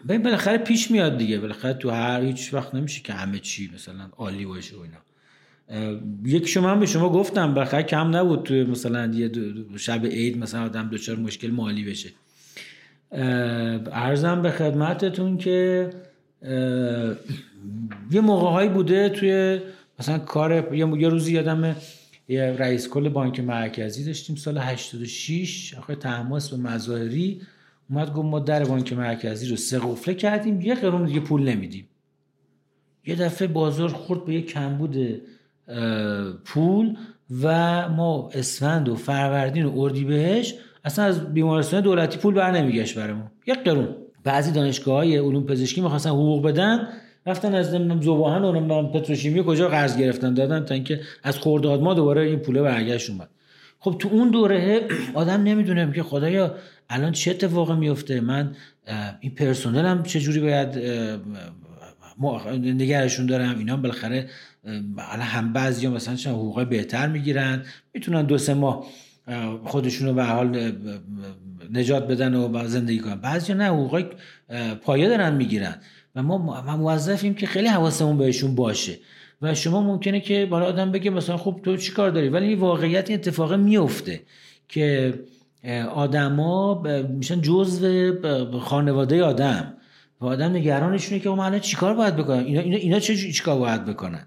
ببین بالاخره پیش میاد دیگه. بالاخره تو هر هیچ وقت نمیشه که همه چی مثلا عالی باشه و اینا. یک شما هم به شما گفتم بخیر کم نبود توی مثلا یه شب عید مثلا آدم دچار مشکل مالی بشه. ارزم به خدمتتون که یه موقع هایی بوده توی مثلا کار یه روزی یادم یه رئیس کل بانک مرکزی داشتیم سال 86 آخه تماس به مظاهری اومد گفت ما در بانک مرکزی رو سه قفله کردیم یه قرون دیگه پول نمیدیم. یه دفعه بازار خورد به یه کمبود پول و ما اسفند و فروردین و اردی بهش اصلا از بیمارستان دولتی پول بر نمیگشت برای ما. یک قرون. بعضی دانشگاه های علوم پزشکی می‌خواستن حقوق بدن رفتن از زباهن و پتروشیمی کجا قرض گرفتن دادن تا اینکه از خورداد ما دوباره این پوله برگشت اومد. خب تو اون دوره آدم نمی‌دونه که خدایا الان چه اتفاقی میفته من این پرسنلم چه جوری باید نگرشون دارم؟ اینا بالاخره حالا هم بعضی مثلا چون حقوق بهتر می‌گیرن می‌تونن دو سه ماه خودشون رو به حال نجات بدن و زندگی کنن. بعضی نه حقوق پایه دارن می‌گیرن. و ما موظفیم که خیلی حواسمون بهشون باشه. و شما ممکنه که بالا آدم بگه مثلا خب تو چی کار داری؟ ولی واقعیت این اتفاق میفته که آدما میشن جزء خانواده آدم. و آدم نگرانشونه که ما الان چیکار باید بکنن؟ اینا اینا, اینا چه چیکار باید بکنن؟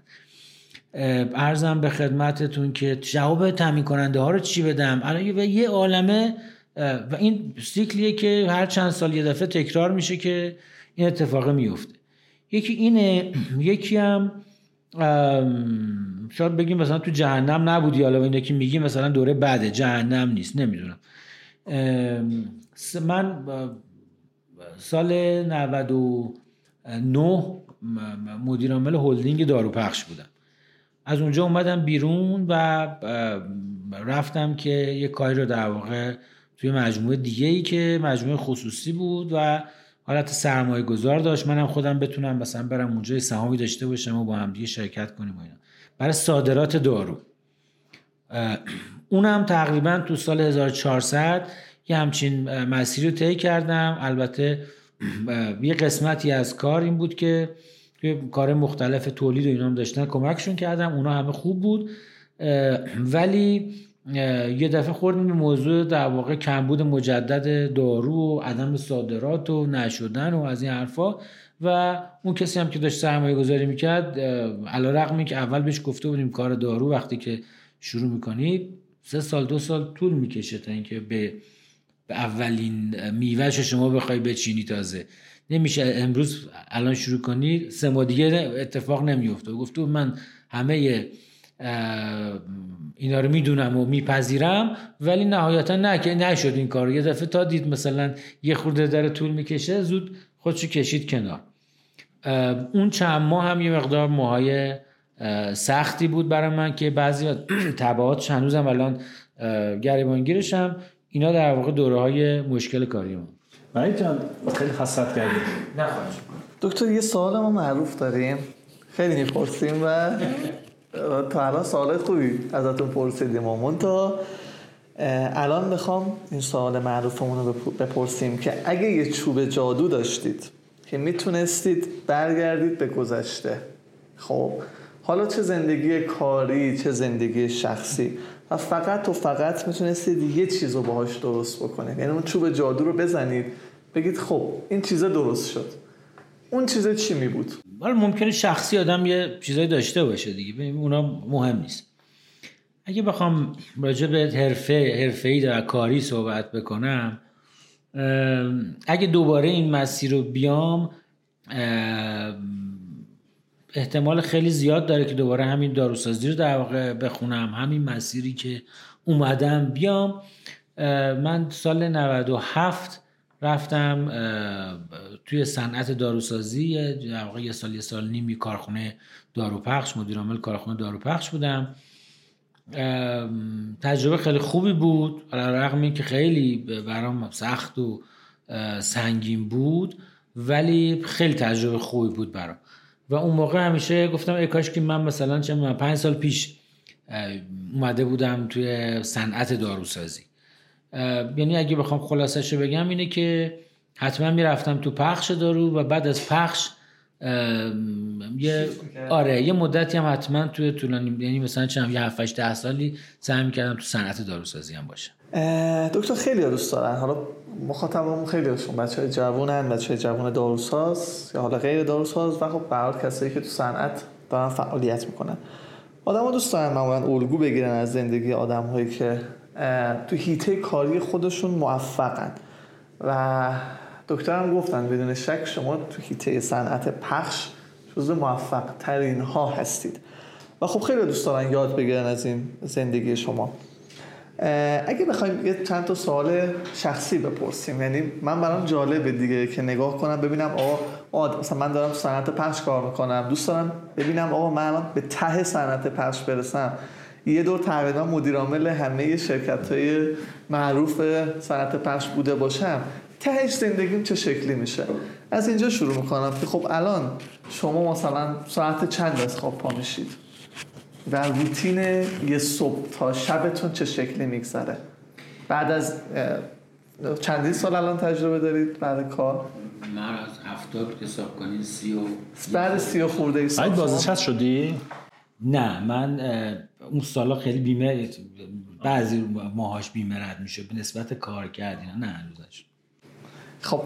ارزم به خدمتتون که جواب تامین کننده ها رو چی بدم؟ الان یه عالمه و این سیکلیه که هر چند سال یه دفعه تکرار میشه که این اتفاق میفته. یکی اینه یکی هم شاید بگیم مثلا تو جهنم نبودی حالا اینه که میگی مثلا دوره بعد جهنم نیست نمی‌دونم. من سال 99 مدیر عامل هلدینگ داروپخش بودم. از اونجا اومدم بیرون و رفتم که یه کاری رو در واقع توی مجموعه دیگه ای که مجموعه خصوصی بود و حالت سرمایه گذار داشت. منم خودم بتونم مثلا برم اونجا سهامی داشته باشم و با هم دیگه شرکت کنیم و اینا. برای صادرات دارو. اونم تقریبا تو سال 1400 یه همچین مسیری رو طی کردم. البته یه قسمتی از کار این بود که کار مختلف تولید و اینا هم داشتن کمکشون کردم اونا همه خوب بود. ولی یه دفعه خوردیم به موضوع در واقع کمبود مجدد دارو و عدم صادرات و نشدن و از این حرفا. و اون کسی هم که داشت سرمایه گذاری می‌کرد علا رقمی که اول بهش گفته بودیم کار دارو وقتی که شروع می‌کنی سه سال دو سال طول می‌کشه تا اینکه به به اولین میوهش شما بخوای بچینی تازه. نمیشه امروز الان شروع کنی؟ سه ماه دیگه اتفاق نمیفته گفته من همه اینا رو می‌دونم و میپذیرم ولی نهایتا نه که نشد این کار. یه دفعه تا دید مثلا یه خورده داره طول می‌کشه زود خودشو کشید کنار. اون چند ماه هم یه مقدار موهای سختی بود برای من که بعضی تبعات هنوزم الان گریبانگیرشم اینا در واقع دوره های مشکل کاری وحید جان خیلی خستت کردیم. نه دکتر یه سوال ما معروف داریم. خیلی می‌پرسیم و تا الان سوال خوبی ازتون پرسیدیم و تا الان می‌خوام این سوال معروفمون رو بپرسیم که اگه یه چوب جادو داشتید که می‌تونستید برگردید به گذشته خب؟ حالا چه زندگی کاری چه زندگی شخصی؟ و فقط و فقط می‌تونستید یه چیز رو باهاش درست بکنید. یعنی اون چوب جادو رو بزنید بگید خب این چیزا درست شد. اون چیزا چی می بود ولی ممکنه شخصی آدم یه چیزایی داشته باشه دیگه. اونا مهم نیست. اگه بخوام راجع به حرفه حرفه‌ای و کاری صحبت بکنم اگه دوباره این مسیر رو بیام احتمال خیلی زیاد داره که دوباره همین داروسازی رو در واقع بخونم. همین مسیری که اومدم بیام. من سال 97 رفتم توی صنعت داروسازی. در واقع یه سال یه سال نیمی کارخونه داروپخش مدیر عامل کارخونه داروپخش بودم. تجربه خیلی خوبی بود. رغم که خیلی برام سخت و سنگین بود ولی خیلی تجربه خوبی بود برام. و اون موقع همیشه گفتم ای کاش که من مثلا چه من پنج سال پیش اومده بودم توی صنعت داروسازی. یعنی اگه بخوام خلاصش بگم اینه که حتما می‌رفتم تو پخش دارو و بعد از پخش یه آره یه مدتی هم حتما توی طولانی یعنی مثلا چند یه 7 8 سالی سعی می‌کردم تو صنعت داروسازی هم باشه دکتر خیلی دوست دارن. حالا مخاطبمون خیلی هاشون بچه های جوونن بچه های جوون داروساز یا حالا غیر داروساز و خب به کسایی که تو صنعت دارن فعالیت می‌کنن. آدم دوست دارن معمولا الگو بگیرن از زندگی آدم هایی که تو هیته کاری خودشون موفقن. و دکترم گفتن بدون شک شما تو هیته صنعت پخش جزو موفق ترین ها هستید. و خب خیلی دوست دارن یاد بگیرن از این زندگی شما. اگه بخوایم یه چند تا سوال شخصی بپرسیم یعنی من برام جالبه دیگه که نگاه کنم ببینم آقا مثلا من دارم صنعت پخش کار می‌کنم دوست دارم ببینم آقا من به ته صنعت پخش برسم. یه دور تقریبا مدیر عامل همه شرکت های معروف صنعت پخش بوده باشم. تهش زندگیم چه شکلی میشه؟ از اینجا شروع می‌کنم که خب الان شما مثلا ساعت چند از خواب پا میشید؟ و روتین یه صبح تا شبتون چه شکلی میگذره؟ بعد از چندین سال الان تجربه دارید بعد کار؟ من از هفتاد حساب کنید سی و بعد سی و خورده ای سال بازنشست شدی؟ نه من اون سالا خیلی بیمه بعضی ماهاش بیمه رد میشه به نسبت کار کردین نه هنوزش خب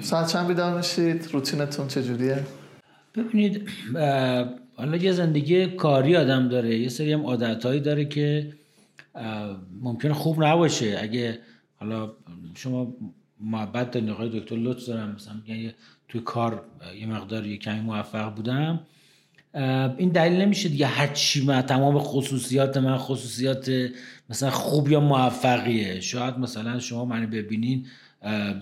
ساعت چند بیدار میشید؟ روتینتون چجوریه؟ ببینید حالا یه زندگی کاری آدم داره یه سری هم عادتهایی داره که ممکنه خوب نباشه. اگه حالا شما محبت دارین آقای دکتر لطف دارم مثلا یعنی توی کار یه مقدار یه کمی موفق بودم. این دلیل نمیشه دیگه هر چی من تمام خصوصیات من خصوصیات مثلا خوب یا موفقیه. شاید مثلا شما منو ببینین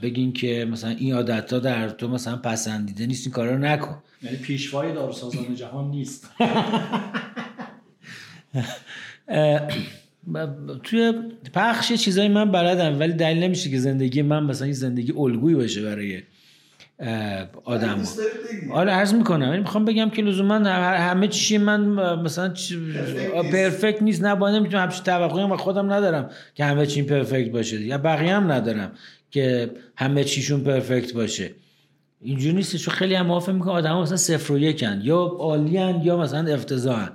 بگین که مثلا این عادت ها در تو مثلا پسندیده نیست این کارا رو نکن. یعنی پیشوای داروسازان جهان نیست. توی پخش چیزایی من بلدم ولی دلیل نمیشه که زندگی من مثلا این زندگی الگویی باشه برای آدم. آره عرض می‌کنم. یعنی می‌خوام بگم که لزوما همه چی من مثلا پرفکت نیست. نه با نمی‌تونم همچین توقعی و خودم ندارم که همه چی پرفکت باشه. یا بقیه هم ندارم. که همه چیشون پرفکت باشه. اینجوری نیست چون خیلی هم موافق می‌کنه. آدم مثلا صفر و یکن یا عالیان یا مثلا افتضاحن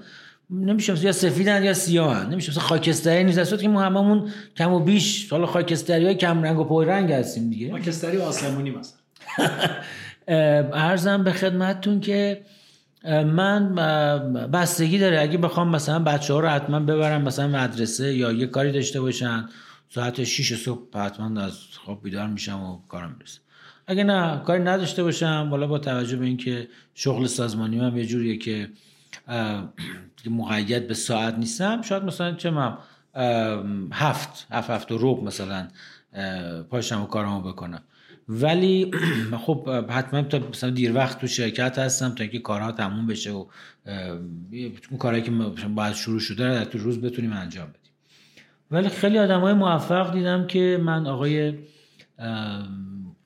نمیشه یا سفیدن یا سیاهن نمیشه مثلا خاکستری نیست. اصلا که ما هممون کم و بیش حالا خاکستری های کم رنگ و پای رنگ هستیم دیگه. خاکستری آسمونی مثلا. ارزم به خدمتتون که من بستگی داره. اگه بخوام مثلا بچه ها رو حتما ببرم مثلا مدرسه یا یه کاری داشته باشن ساعت 6 صبح حتما از خواب بیدار میشم و کارم می‌رسه. اگه نه کاری نداشته باشم. والا با توجه به اینکه شغل سازمانی من یه جوریه که مقید به ساعت نیستم شاید مثلا چه من هفت هفت هفت و روب مثلا پاشم و کارمو بکنم. ولی خب حتما تا مثلا دیر وقت تو شرکت هستم تا اینکه کارها تموم بشه و اون کارهایی که باید شروع شده رو در روز بتونیم انجام بدیم. ولی خیلی آدم های موفق دیدم که من آقای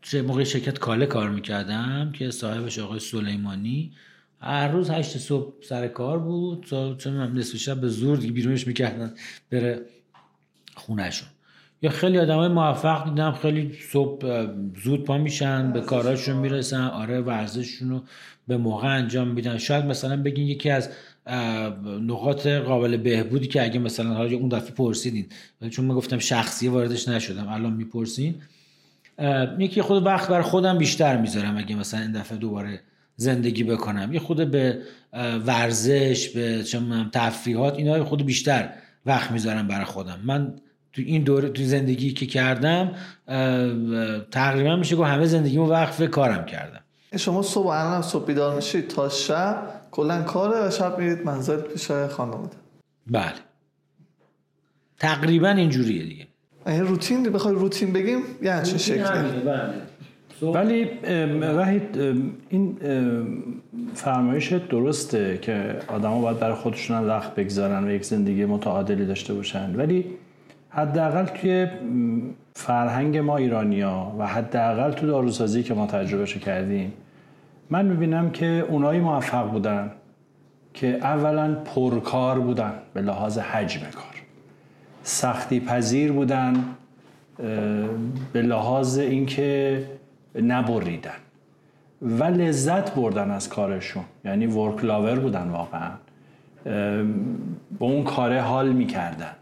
چه موقع شرکت کاله کار می‌کردم که صاحبش آقای سلیمانی. هر روز هشت صبح سر کار بود چون نصف شب به زور دیگه بیرونش می‌کردن بره خونهشون. یا خیلی آدم های موفق دیدم خیلی صبح زود پا میشن به کاراشون می‌رسن آره ورزششون رو به موقع انجام میدن. شاید مثلا بگین یکی از نقاط قابل بهبودی که اگه مثلا حالا اون دفعه پرسیدین. چون من گفتم شخصی واردش نشدم الان می‌پرسین. یکی خود وقت بر خودم بیشتر می‌ذارم اگه مثلا این دفعه دوباره زندگی بکنم. یه خود به ورزش به تفریحات اینا خود بیشتر وقت می‌ذارم برای خودم. من تو این دوره تو زندگی که کردم تقریبا میشه که همه زندگیمو وقف کارم کردم. شما صبح الان صبح بیدار میشید تا شب؟ کلا کاره و شب میرید منزل پیش خانواده بله. تقریبا اینجوریه دیگه. این روتین بخوای روتین بگیم؟ یعنی چه شکلی. بله. ولی وحید این فرمایش درسته که آدما باید برای خودشون وقت بگذارن و یک زندگی متعادلی داشته باشن. ولی حداقل توی فرهنگ ما ایرانیا و حداقل تو داروسازی که ما تجربهش کردیم من می‌بینم که اونایی موفق بودن که اولا پرکار بودن به لحاظ حجم کار. سختی پذیر بودن به لحاظ اینکه نبریدن. و لذت بردن از کارشون. یعنی ورک لاور بودن واقعا. با اون کاره حال می‌کردن.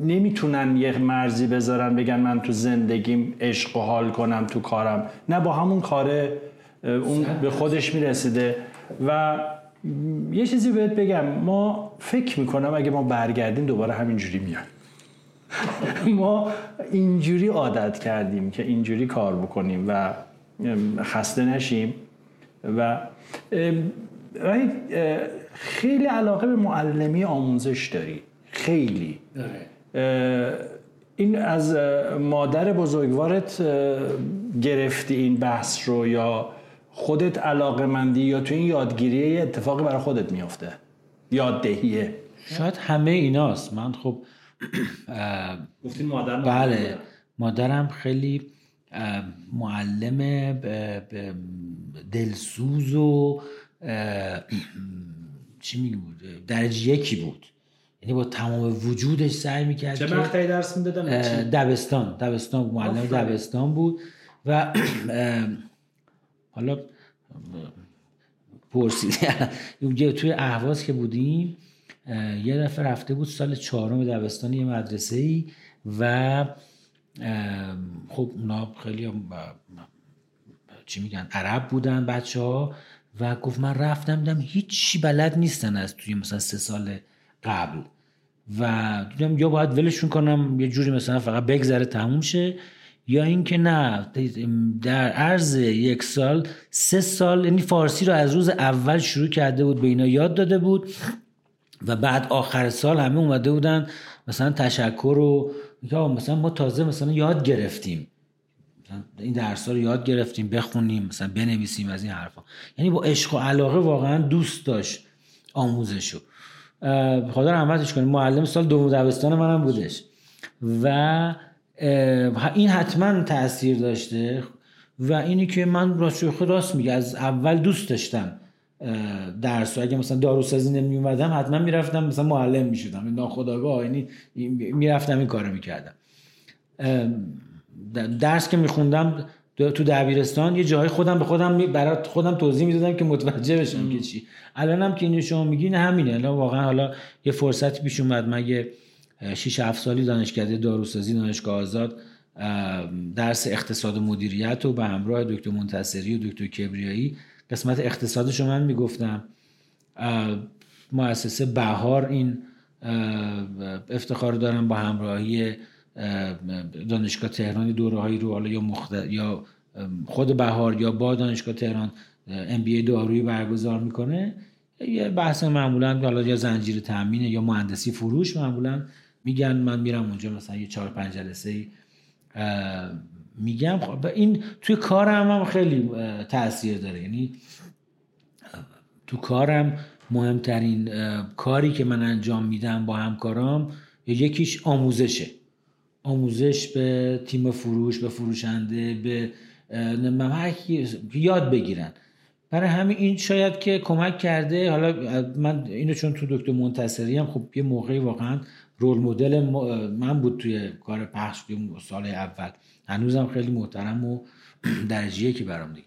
نمی‌تونن یه مرزی بذارن بگن من تو زندگیم عشق و حال کنم تو کارم. نه با همون کاره اون به خودش می‌رسیده. و یه چیزی بهت بگم ما فکر می‌کنم اگه ما برگردیم دوباره همینجوری میان ما اینجوری عادت کردیم که اینجوری کار بکنیم و خسته نشیم و خیلی علاقه به معلمی آموزش داری. خیلی. این از مادر بزرگوارت گرفتی این بحث رو یا خودت علاقه مندی یا تو این یادگیری اتفاقی برای خودت میافته؟ یاددهیه. شاید همه ایناست. من خب گفتین مادر بله. مادرم خیلی معلم دلسوز و چی میگم درجه یکی بود. یعنی با تمام وجودش سعی می‌کرد چه مقطعی درس می‌دادن؟ دبستان. دبستان معلم دبستان بود و حالا پرسید. توی اهواز که بودیم یه دفعه رفته بود سال چهارم دبستان یه مدرسه ای و خب اونا خیلی هم چی میگن عرب بودن بچه ها و گفت من رفتم دیدم هیچی بلد نیستن از توی مثلا سه سال قبل. و دیدم یا باید ولشون کنم یه جوری مثلا فقط بگذره تموم شه. یا اینکه نه در عرض یک سال سه سال یعنی فارسی رو از روز اول شروع کرده بود به اینا یاد داده بود و بعد آخر سال همه اومده بودن مثلا تشکر و یا مثلا ما تازه مثلا یاد گرفتیم. این درس رو یاد گرفتیم بخونیم مثلا بنویسیم از این حرفا. یعنی با عشق و علاقه واقعا دوست داشت آموزشو. خدا رحمتش کنه معلم سال دوم دبستان منم بودش. و این حتما تاثیر داشته و اینی که من راست راست میگه از اول دوست داشتم درس اگه مثلا داروسازی نمی اومدم حتما می‌رفتم مثلا معلم می‌شدم. ناخداگاه یعنی می‌رفتم این کارو می‌کردم. درس که میخوندم تو دبیرستان یه جای خودم به خودم برای خودم توضیح می‌دادم که متوجه بشم که چی. الانم که اینو شما میگین همینه. الان واقعا حالا یه فرصتی پیش اومد. من یه 6 7 سالی دانشکده داروسازی دانشگاه آزاد درس اقتصاد و مدیریت و به همراه دکتر منتصری و دکتر کبریایی قسمت اقتصادش رو من می‌گفتم. مؤسسه بهار این افتخار دارم با همراهی دانشگاه تهران دوره هایی رو حالا یا, یا خود بهار یا با دانشگاه تهران ام بی دارویی برگزار می‌کنه. یه بحث معمولا حالا یا زنجیره تامینه یا مهندسی فروش معمولا میگن. من میرم اونجا مثلا یه چهار پنج جلسه میگم. خب این توی کارم هم خیلی تاثیر داره. یعنی تو کارم مهمترین کاری که من انجام میدم با همکارام یکیش آموزشه. آموزش به تیم فروش به فروشنده به یاد بگیرن. برای همین این شاید که کمک کرده حالا من اینو چون تو دکتر منتصری هم خب یه موقعی واقعا رول مدل من بود توی کار پخش توی سال اول. هنوزم خیلی محترم و درجیه که برام دیگه.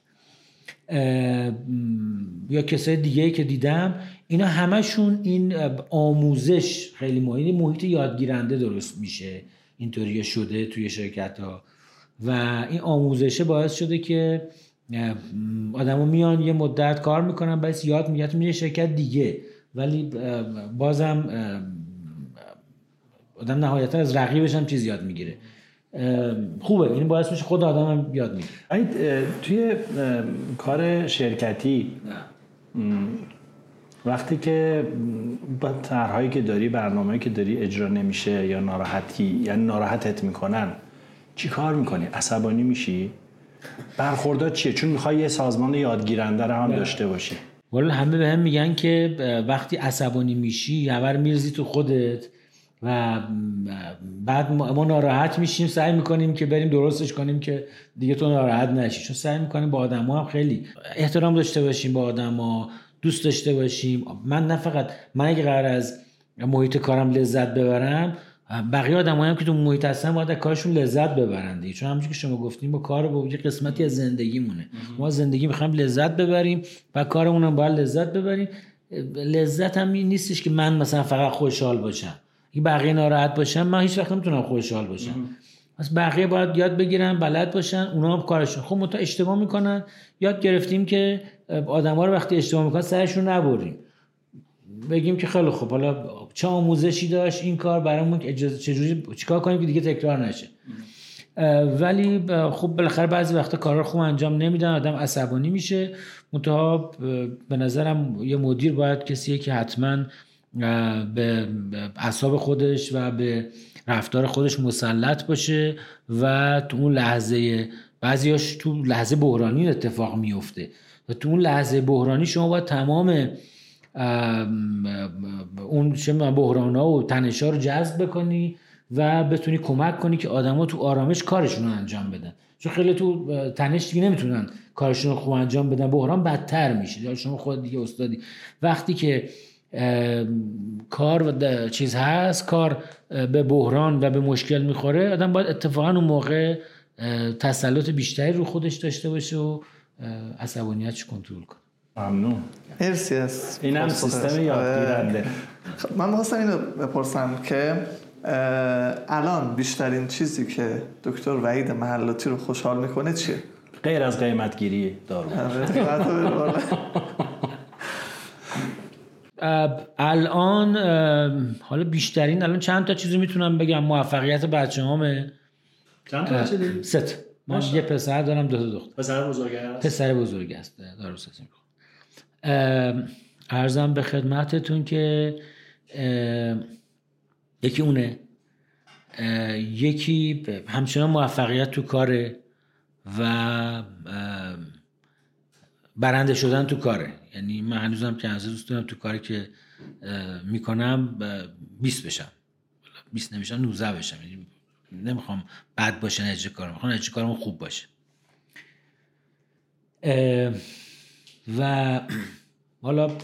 یا کسای دیگه که دیدم اینا همشون این آموزش خیلی مهم محیط یادگیرنده درست میشه. اینطوری شده توی شرکت ها و این آموزشه باعث شده که آدما میان یه مدت کار می‌کنن بعد یاد میگن میره شرکت دیگه. ولی بازم آدم نهایتا از رقیبش هم چیز یاد می‌گیره. خوبه. این باعث میشه خود آدم هم یاد می‌گیره. توی کار شرکتی وقتی که با طرحهایی که داری برنامه‌ای که داری اجرا نمیشه یا ناراحتی یعنی ناراحتت می‌کنن چی کار می‌کنی؟ عصبانی میشی؟ برخوردات چیه؟ چون می‌خوای یه سازمان یادگیرنده رو هم داشته باشی. والا همه به هم میگن که وقتی عصبانی میشی یور میرزی تو خودت و بعد ما ناراحت میشیم سعی می‌کنیم که بریم درستش کنیم که دیگه تو ناراحت نشی. چون سعی می‌کنیم با آدم هم خیلی احترام داشته باشیم با آدما دوست داشته باشیم. من نه فقط من اگه قرار از محیط کارم لذت ببرم بقیه آدم هم که تو محیط هستن باید کارشون لذت ببرن دیگه. چون همونجوری که شما گفتیم با کار با یه قسمتی از زندگیمونه. ما زندگی می‌خوایم لذت ببریم و کارمون هم باید لذت ببریم. لذت هم این نیستش که من مثلا فقط خوشحال باشم. اگه بقیه ناراحت باشم من هیچ وقت نمی‌تونم خوشحال باشم. پس بقیه باید یاد بگیرن بلد باشن اونا هم کارشون. خب متا اشتباه می‌کنن. یاد گرفتیم که آدما رو وقتی اشتباه می‌کنن سرشون نبریم. بگیم که خیلی خوب. حالا چه آموزشی داشت این کار برامون که اجازه چجوری چیکار کنیم که دیگه تکرار نشه. ولی خب بالاخره بعضی وقتا کارا خوب انجام نمیدن آدم عصبانی میشه. منتها به نظرم یه مدیر باید کسیه که حتما به اعصاب خودش و به رفتار خودش مسلط باشه و تو اون لحظه بعضیاش تو لحظه بحرانی اتفاق میفته. و تو اون لحظه بحرانی شما باید تمام اون بحران ها و تنش ها رو جذب بکنی و بتونی کمک کنی که آدما تو آرامش کارشون رو انجام بدن. چون خیلی تو تنش دیگه نمی‌تونن کارشون رو خوب انجام بدن. بحران بدتر میشه. یا شما خود دیگه استادی. وقتی که کار و چیز هست کار به بحران و به مشکل می‌خوره آدم باید اتفاقا اون موقع تسلط بیشتری رو خودش داشته باشه و عصبانیتش کنترل کنه. ممنون. مرسی از این هم سیستم یادگیرنده. خب، من می‌خواستم اینو بپرسم که الان بیشترین چیزی که دکتر وحید محلاتی رو خوشحال می‌کنه چیه؟ غیر از قیمتگیری دارو. آره، الان حالا بیشترین الان چند تا چیزی می‌تونم بگم؟ موفقیت بچه همه چند تا بچه ست من یه پسر دارم دو تا دختر. پسر بزرگ است؟ پسر بزرگ است دارو ارزم به خدمتتون که یکی اونه. یکی همچنان موفقیت تو کاره و برنده شدن تو کاره یعنی من هنوزم که از دوست دارم تو کاری که می‌کنم 20 بشم. 20 نمیشم 19 بشم. یعنی نمی‌خوام بد باشه نتیجه کارم. می‌خوام نتیجه کارم خوب باشه. و حالا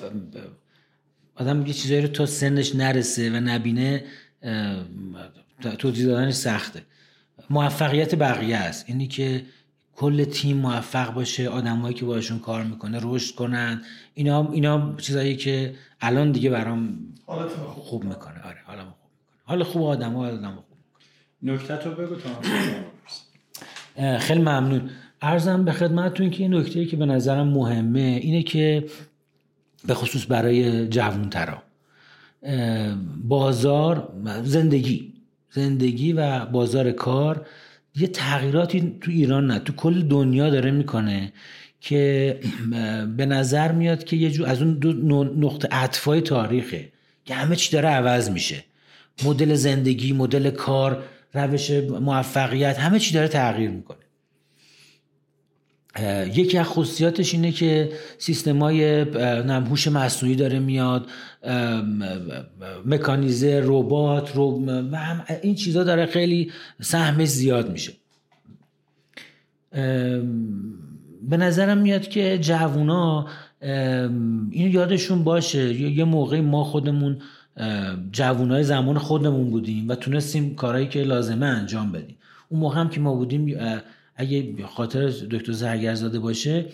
آدم یه چیزایی رو تا سنش نرسه و نبینه توضیح دادنش سخته. موفقیت بقیه است. اینی که کل تیم موفق باشه آدمایی که باشون کار می‌کنه رشد کنن. اینا اینا چیزایی که الان دیگه برام خوب. می‌کنه. آره حالا خوب می‌کنه. حالا خوب آدم ها آدم خوب نکته تو بگو تا خیلی ممنون. ارزم به خدمتتون که این نکته که به نظرم مهمه اینه که به خصوص برای جوانترا بازار زندگی زندگی و بازار کار یه تغییراتی تو ایران نه تو کل دنیا داره می‌کنه که به نظر میاد که یه جو از اون دو نقطه عطفای تاریخه که همه چی داره عوض میشه. مدل زندگی مدل کار روش موفقیت همه چی داره تغییر می‌کنه. یکی از خصوصیاتش اینه که سیستم های هوش مصنوعی داره میاد مکانیزه ربات رو این چیزا داره خیلی سهمش زیاد میشه. به نظرم میاد که جوونا این یادشون باشه. یه موقعی ما خودمون جوونای زمان خودمون بودیم و تونستیم کارهایی که لازمه انجام بدیم. اون موقع هم که ما بودیم اگه خاطر دکتر زرگرزاده باشه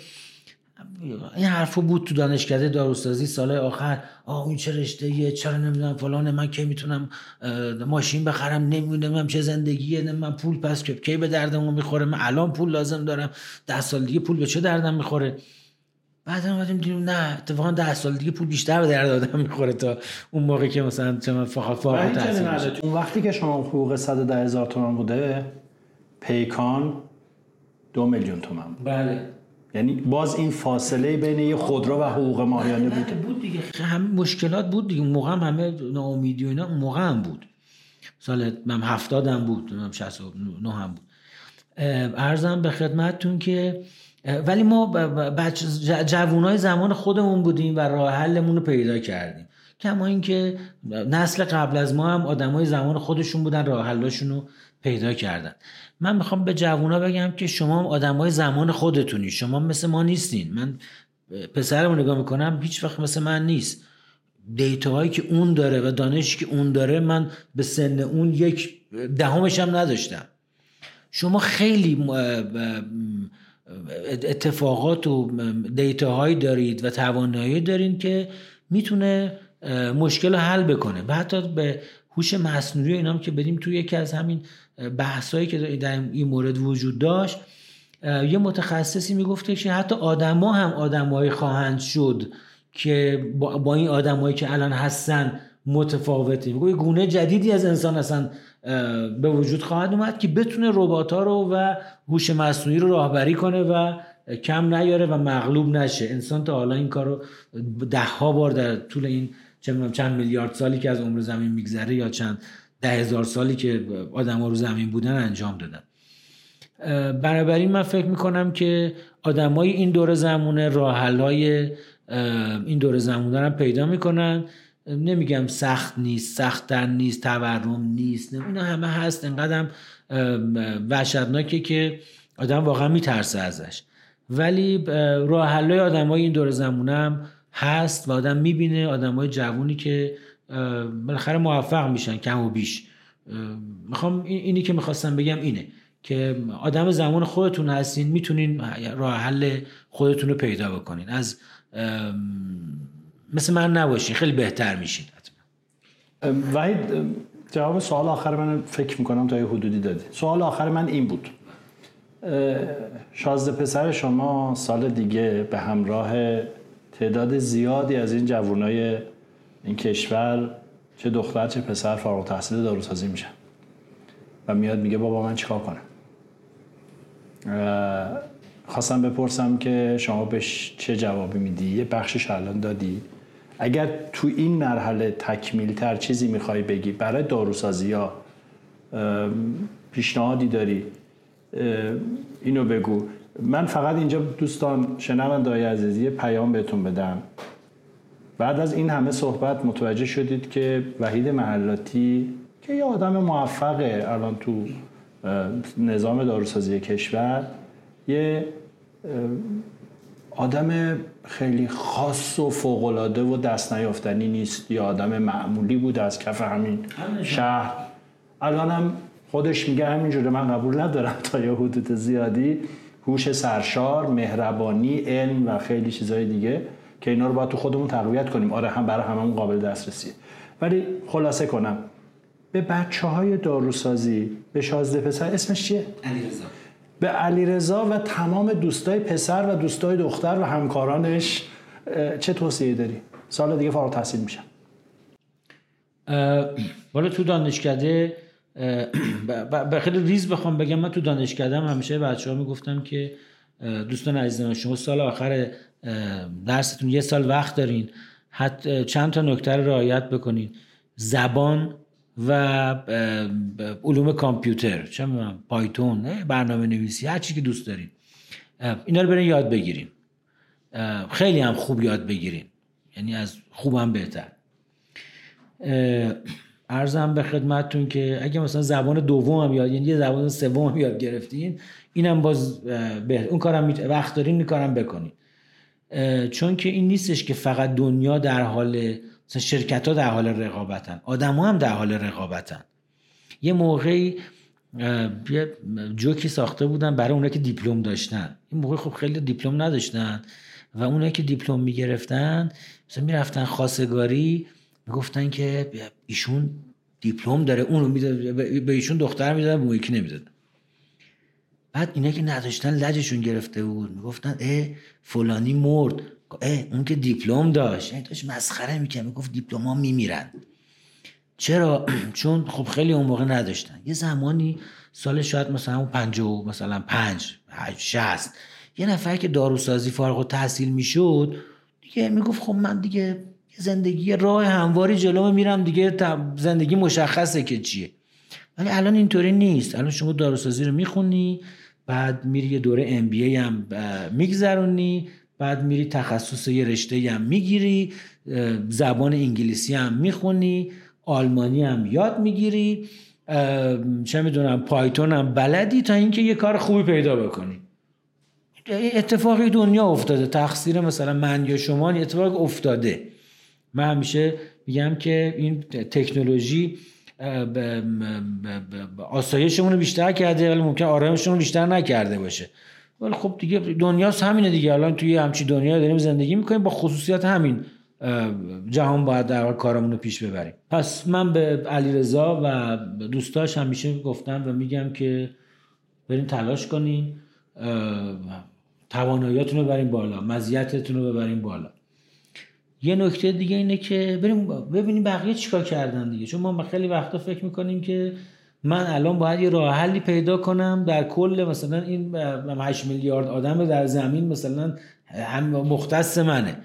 این حرفو بود تو دانشکده داروسازی سال آخر آه این چه رشته یه چرا نمی‌دونم فلانه من کی می‌تونم ماشین بخرم نمی‌دونم چه زندگیه من پول پس که کی به دردمون می‌خوره؟ من الان پول لازم دارم. ده سال دیگه پول به چه دردم می‌خوره؟ بعد اومدیم دیدیم نه اتفاقا ده سال دیگه پول بیشتر به درد آدم می‌خوره تا اون موقع که مثلا چه فقط فارغ اون وقتی که شما حقوق 110 هزار تومان بوده پیکان دو میلیون تومن بود. بله. یعنی باز این فاصله بین یه خودرو و حقوق ماهیانه بود بود دیگه. همه مشکلات بود دیگه. موقع هم همه ناامیدی و اینا موقع هم بود. سال من هفتاد هم بود من 69 هم بود. ارزم به خدمتتون که ولی ما جوانای زمان خودمون بودیم و راه حلمون رو پیدا کردیم. کما اینکه نسل قبل از ما هم آدمای زمان خودشون بودن راه حلاشون رو پیدا کردن. من می‌خوام به جوونا بگم که شما آدمای زمان خودتونی. شما مثل ما نیستین. من پسرمو نگاه می‌کنم هیچ وقت مثل من نیست. دیتاهایی که اون داره و دانشی که اون داره من به سن اون یک دهمش هم نداشتم. شما خیلی اتفاقات و دیتاهایی دارید و توانایی دارید که می‌تونه مشکل رو حل بکنه. و حتی به هوش مصنوعی اینام که بدیم توی یکی از همین بحثایی که در این مورد وجود داشت یه متخصصی می‌گفته که حتی آدما هم آدمایی خواهند شد که با, این آدمایی که الان هستن متفاوتی. میگه گونه جدیدی از انسان اصلا به وجود خواهد اومد که بتونه ربات ها رو و هوش مصنوعی رو راهبری کنه و کم نیاره و مغلوب نشه. انسان تا حالا این کار رو ده ها بار در طول این چند میلیارد سالی که از عمر زمین میگذره یا چند ده هزار سالی که آدم ها رو زمین بودن انجام دادن. بنابراین من فکر می‌کنم که آدمای این دور زمونه راحل های این دور زمونه هم پیدا می‌کنن. نمیگم سخت نیست سختتر نیست تورم نیست اینا همه هست. انقدر وحشتناکه که آدم واقعا میترسه ازش. ولی راه حلای آدمای این دور زمونه هم هست و آدم می‌بینه آدمای جوونی که بالاخره موفق میشن کم و بیش. می‌خوام اینی که می‌خواستم بگم اینه که آدم زمان خودتون هستین می‌تونین راه حل خودتون رو پیدا بکنین. از مثل من نباشین خیلی بهتر میشین. وحید جواب سوال آخر من فکر می‌کنم تا یه حدودی دادی. سوال آخر من این بود. شازده پسر شما سال دیگه به همراه تعداد زیادی از این جوانای این کشور چه دختر چه پسر فارغ تحصیل داروسازی میشن. و میاد میگه بابا من چیکار کنم؟ خواستم بپرسم که شما بهش چه جوابی میدی؟ یه بخشش الان دادی. اگر تو این مرحله تکمیل تر چیزی می‌خوای بگی برای داروسازی ها پیشنهادی داری؟ اینو بگو. من فقط اینجا دوستان شنوندای عزیزی پیام بهتون بدم. بعد از این همه صحبت متوجه شدید که وحید محلاتی که یه آدم موفقه الان تو نظام داروسازی کشور یه آدم خیلی خاص و فوقالعاده و دست نیافتنی نیست. یه آدم معمولی بود از کف همین شهر. الان هم خودش میگه همینجوره من قبول ندارم تا یه حدود زیادی. هوش سرشار مهربانی علم و خیلی چیزهای دیگه. که اینا رو باید تو خودمون تقویت کنیم. آره هم برای هممون قابل دسترسیه. ولی خلاصه کنم. به بچه های داروسازی به شازده پسر اسمش چیه؟ علیرضا. به علیرضا و تمام دوستای پسر و دوستای دختر و همکارانش چه توصیه داری؟ سال دیگه فارغ تحصیل میشن والا تو دانشکده به خیلی ریز بخوام بگم. من تو دانشکده همیشه بچه ها می‌گفتم که دوستان عزیزان شما سال آخر درستون یه سال وقت دارین. حتی چند تا نکته رو رعایت بکنین. زبان و علوم کامپیوتر. چه پایتون برنامه نویسی هر چی که دوست دارین. اینا رو برین یاد بگیریم خیلی هم خوب یاد بگیرین. یعنی از خوبم بهتر. ارزم به خدمتتون که اگه مثلا زبان دوم هم یاد یعنی یه زبان سوم هم یاد گرفتین اینم باز به اون کارم وقت دارین این کارم بکنین. چون که این نیستش که فقط دنیا در حال مثلا شرکت ها در حال رقابتن آدم ها هم در حال رقابتن. یه موقعی یه جوکی ساخته بودن برای اونایی که دیپلم داشتن. این موقع خب خیلی دیپلم نداشتن و اونایی که دیپلم می‌گرفتن مثلا می‌رفتن خاصگاری می‌گفتن که ایشون دیپلم داره اون رو به ایشون دختر می‌دادن به یکی نمی‌دادن بعد اینا که نداشتن لجشون گرفته بود می‌گفتن اه فلانی مرد. اون که دیپلم داشت. یعنی داشت مسخره می‌کنه می‌گفت دیپلم ها میمیرن. چرا؟ چون خب خیلی اون موقع نداشتن یه زمانی سال شاید مثلا پنج و مثلا پنج شست یه نفر که داروسازی فارغ و تحصیل می‌شد دیگه می‌گفت خب من دیگه زندگی راه همواری جلو میرم دیگه زندگی مشخصه که چیه. ولی الان اینطوری نیست. الان شما داروسازی رو می‌خونی بعد میری یه دوره ام بی هم میگذرونی بعد میری تخصص یه رشته هم می‌گیری زبان انگلیسی هم می‌خونی آلمانی هم یاد می‌گیری چه می‌دونم پایتون هم بلدی تا اینکه یه کار خوبی پیدا بکنی. اتفاقی دنیا افتاده. تقصیر مثلا من یا شما اتفاق افتاده. من همیشه میگم که این تکنولوژی آسایشمون رو بیشتر کرده ولی ممکن آرامشمون رو بیشتر نکرده باشه. ولی خب دیگه دنیاست همینه دیگه. الان توی همچی دنیا داریم زندگی می‌کنیم. با خصوصیات همین جهان باید در کارمون رو پیش ببریم. پس من به علیرضا و دوستاش همیشه گفتم و میگم که بریم تلاش کنین تواناییاتون رو ببرین بالا مزیتتون رو ببرین بالا. یه نکته دیگه اینه که بریم ببینیم بقیه چیکار کردن دیگه. چون ما خیلی وقتا فکر می‌کنیم که من الان باید یه راه حلی پیدا کنم در کل مثلا این 8 میلیارد آدم در زمین مثلا هم مختص منه.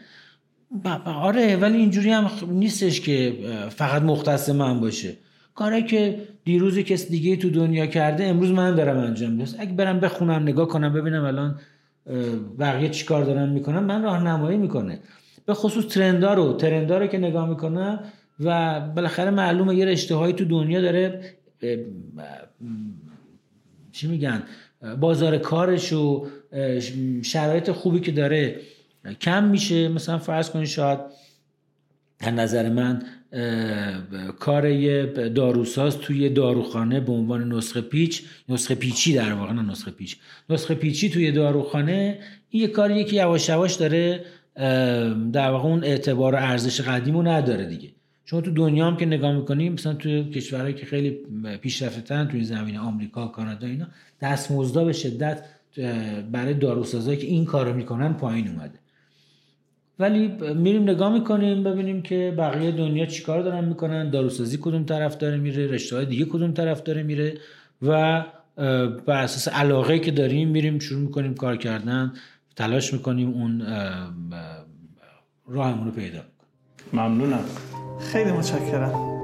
آره ولی اینجوری هم نیستش که فقط مختص من باشه. کاری که دیروز کس دیگه تو دنیا کرده امروز من دارم انجام میدم. اگه برم بخونم نگاه کنم ببینم الان بقیه چیکار دارن می‌کنم من راهنمایی می‌کنه. به خصوص ترندا رو ترندا رو که نگاه می‌کنم و بالاخره معلومه یه رشته تو دنیا داره چی میگن بازار کارش و شرایط خوبی که داره کم میشه. مثلا فرض کنید شاید در نظر من کار داروساز توی داروخانه به عنوان نسخه پیچ نسخه پیچی در واقع نه نسخه پیچ نسخه پیچی توی داروخانه این یه کاریه که یواش یواش داره در واقع اون اعتبار و ارزش قدیمو نداره دیگه. شما تو دنیا هم که نگاه می‌کنیم مثلا تو کشورهایی که خیلی پیشرفته ترن توی زمین آمریکا کانادا اینا دستمزدا به شدت برای داروسازایی که این کارو می‌کنن پایین اومده. ولی میریم نگاه می‌کنیم ببینیم که بقیه دنیا چیکار دارن می‌کنن داروسازی کدوم طرف داره میره رشته های دیگه کدوم طرف داره میره و بر اساس علاقه که داریم میریم شروع می‌کنیم کار کردن. تلاش می‌کنیم اون راهمون رو پیدا ممنونم. خیلی متشکرم.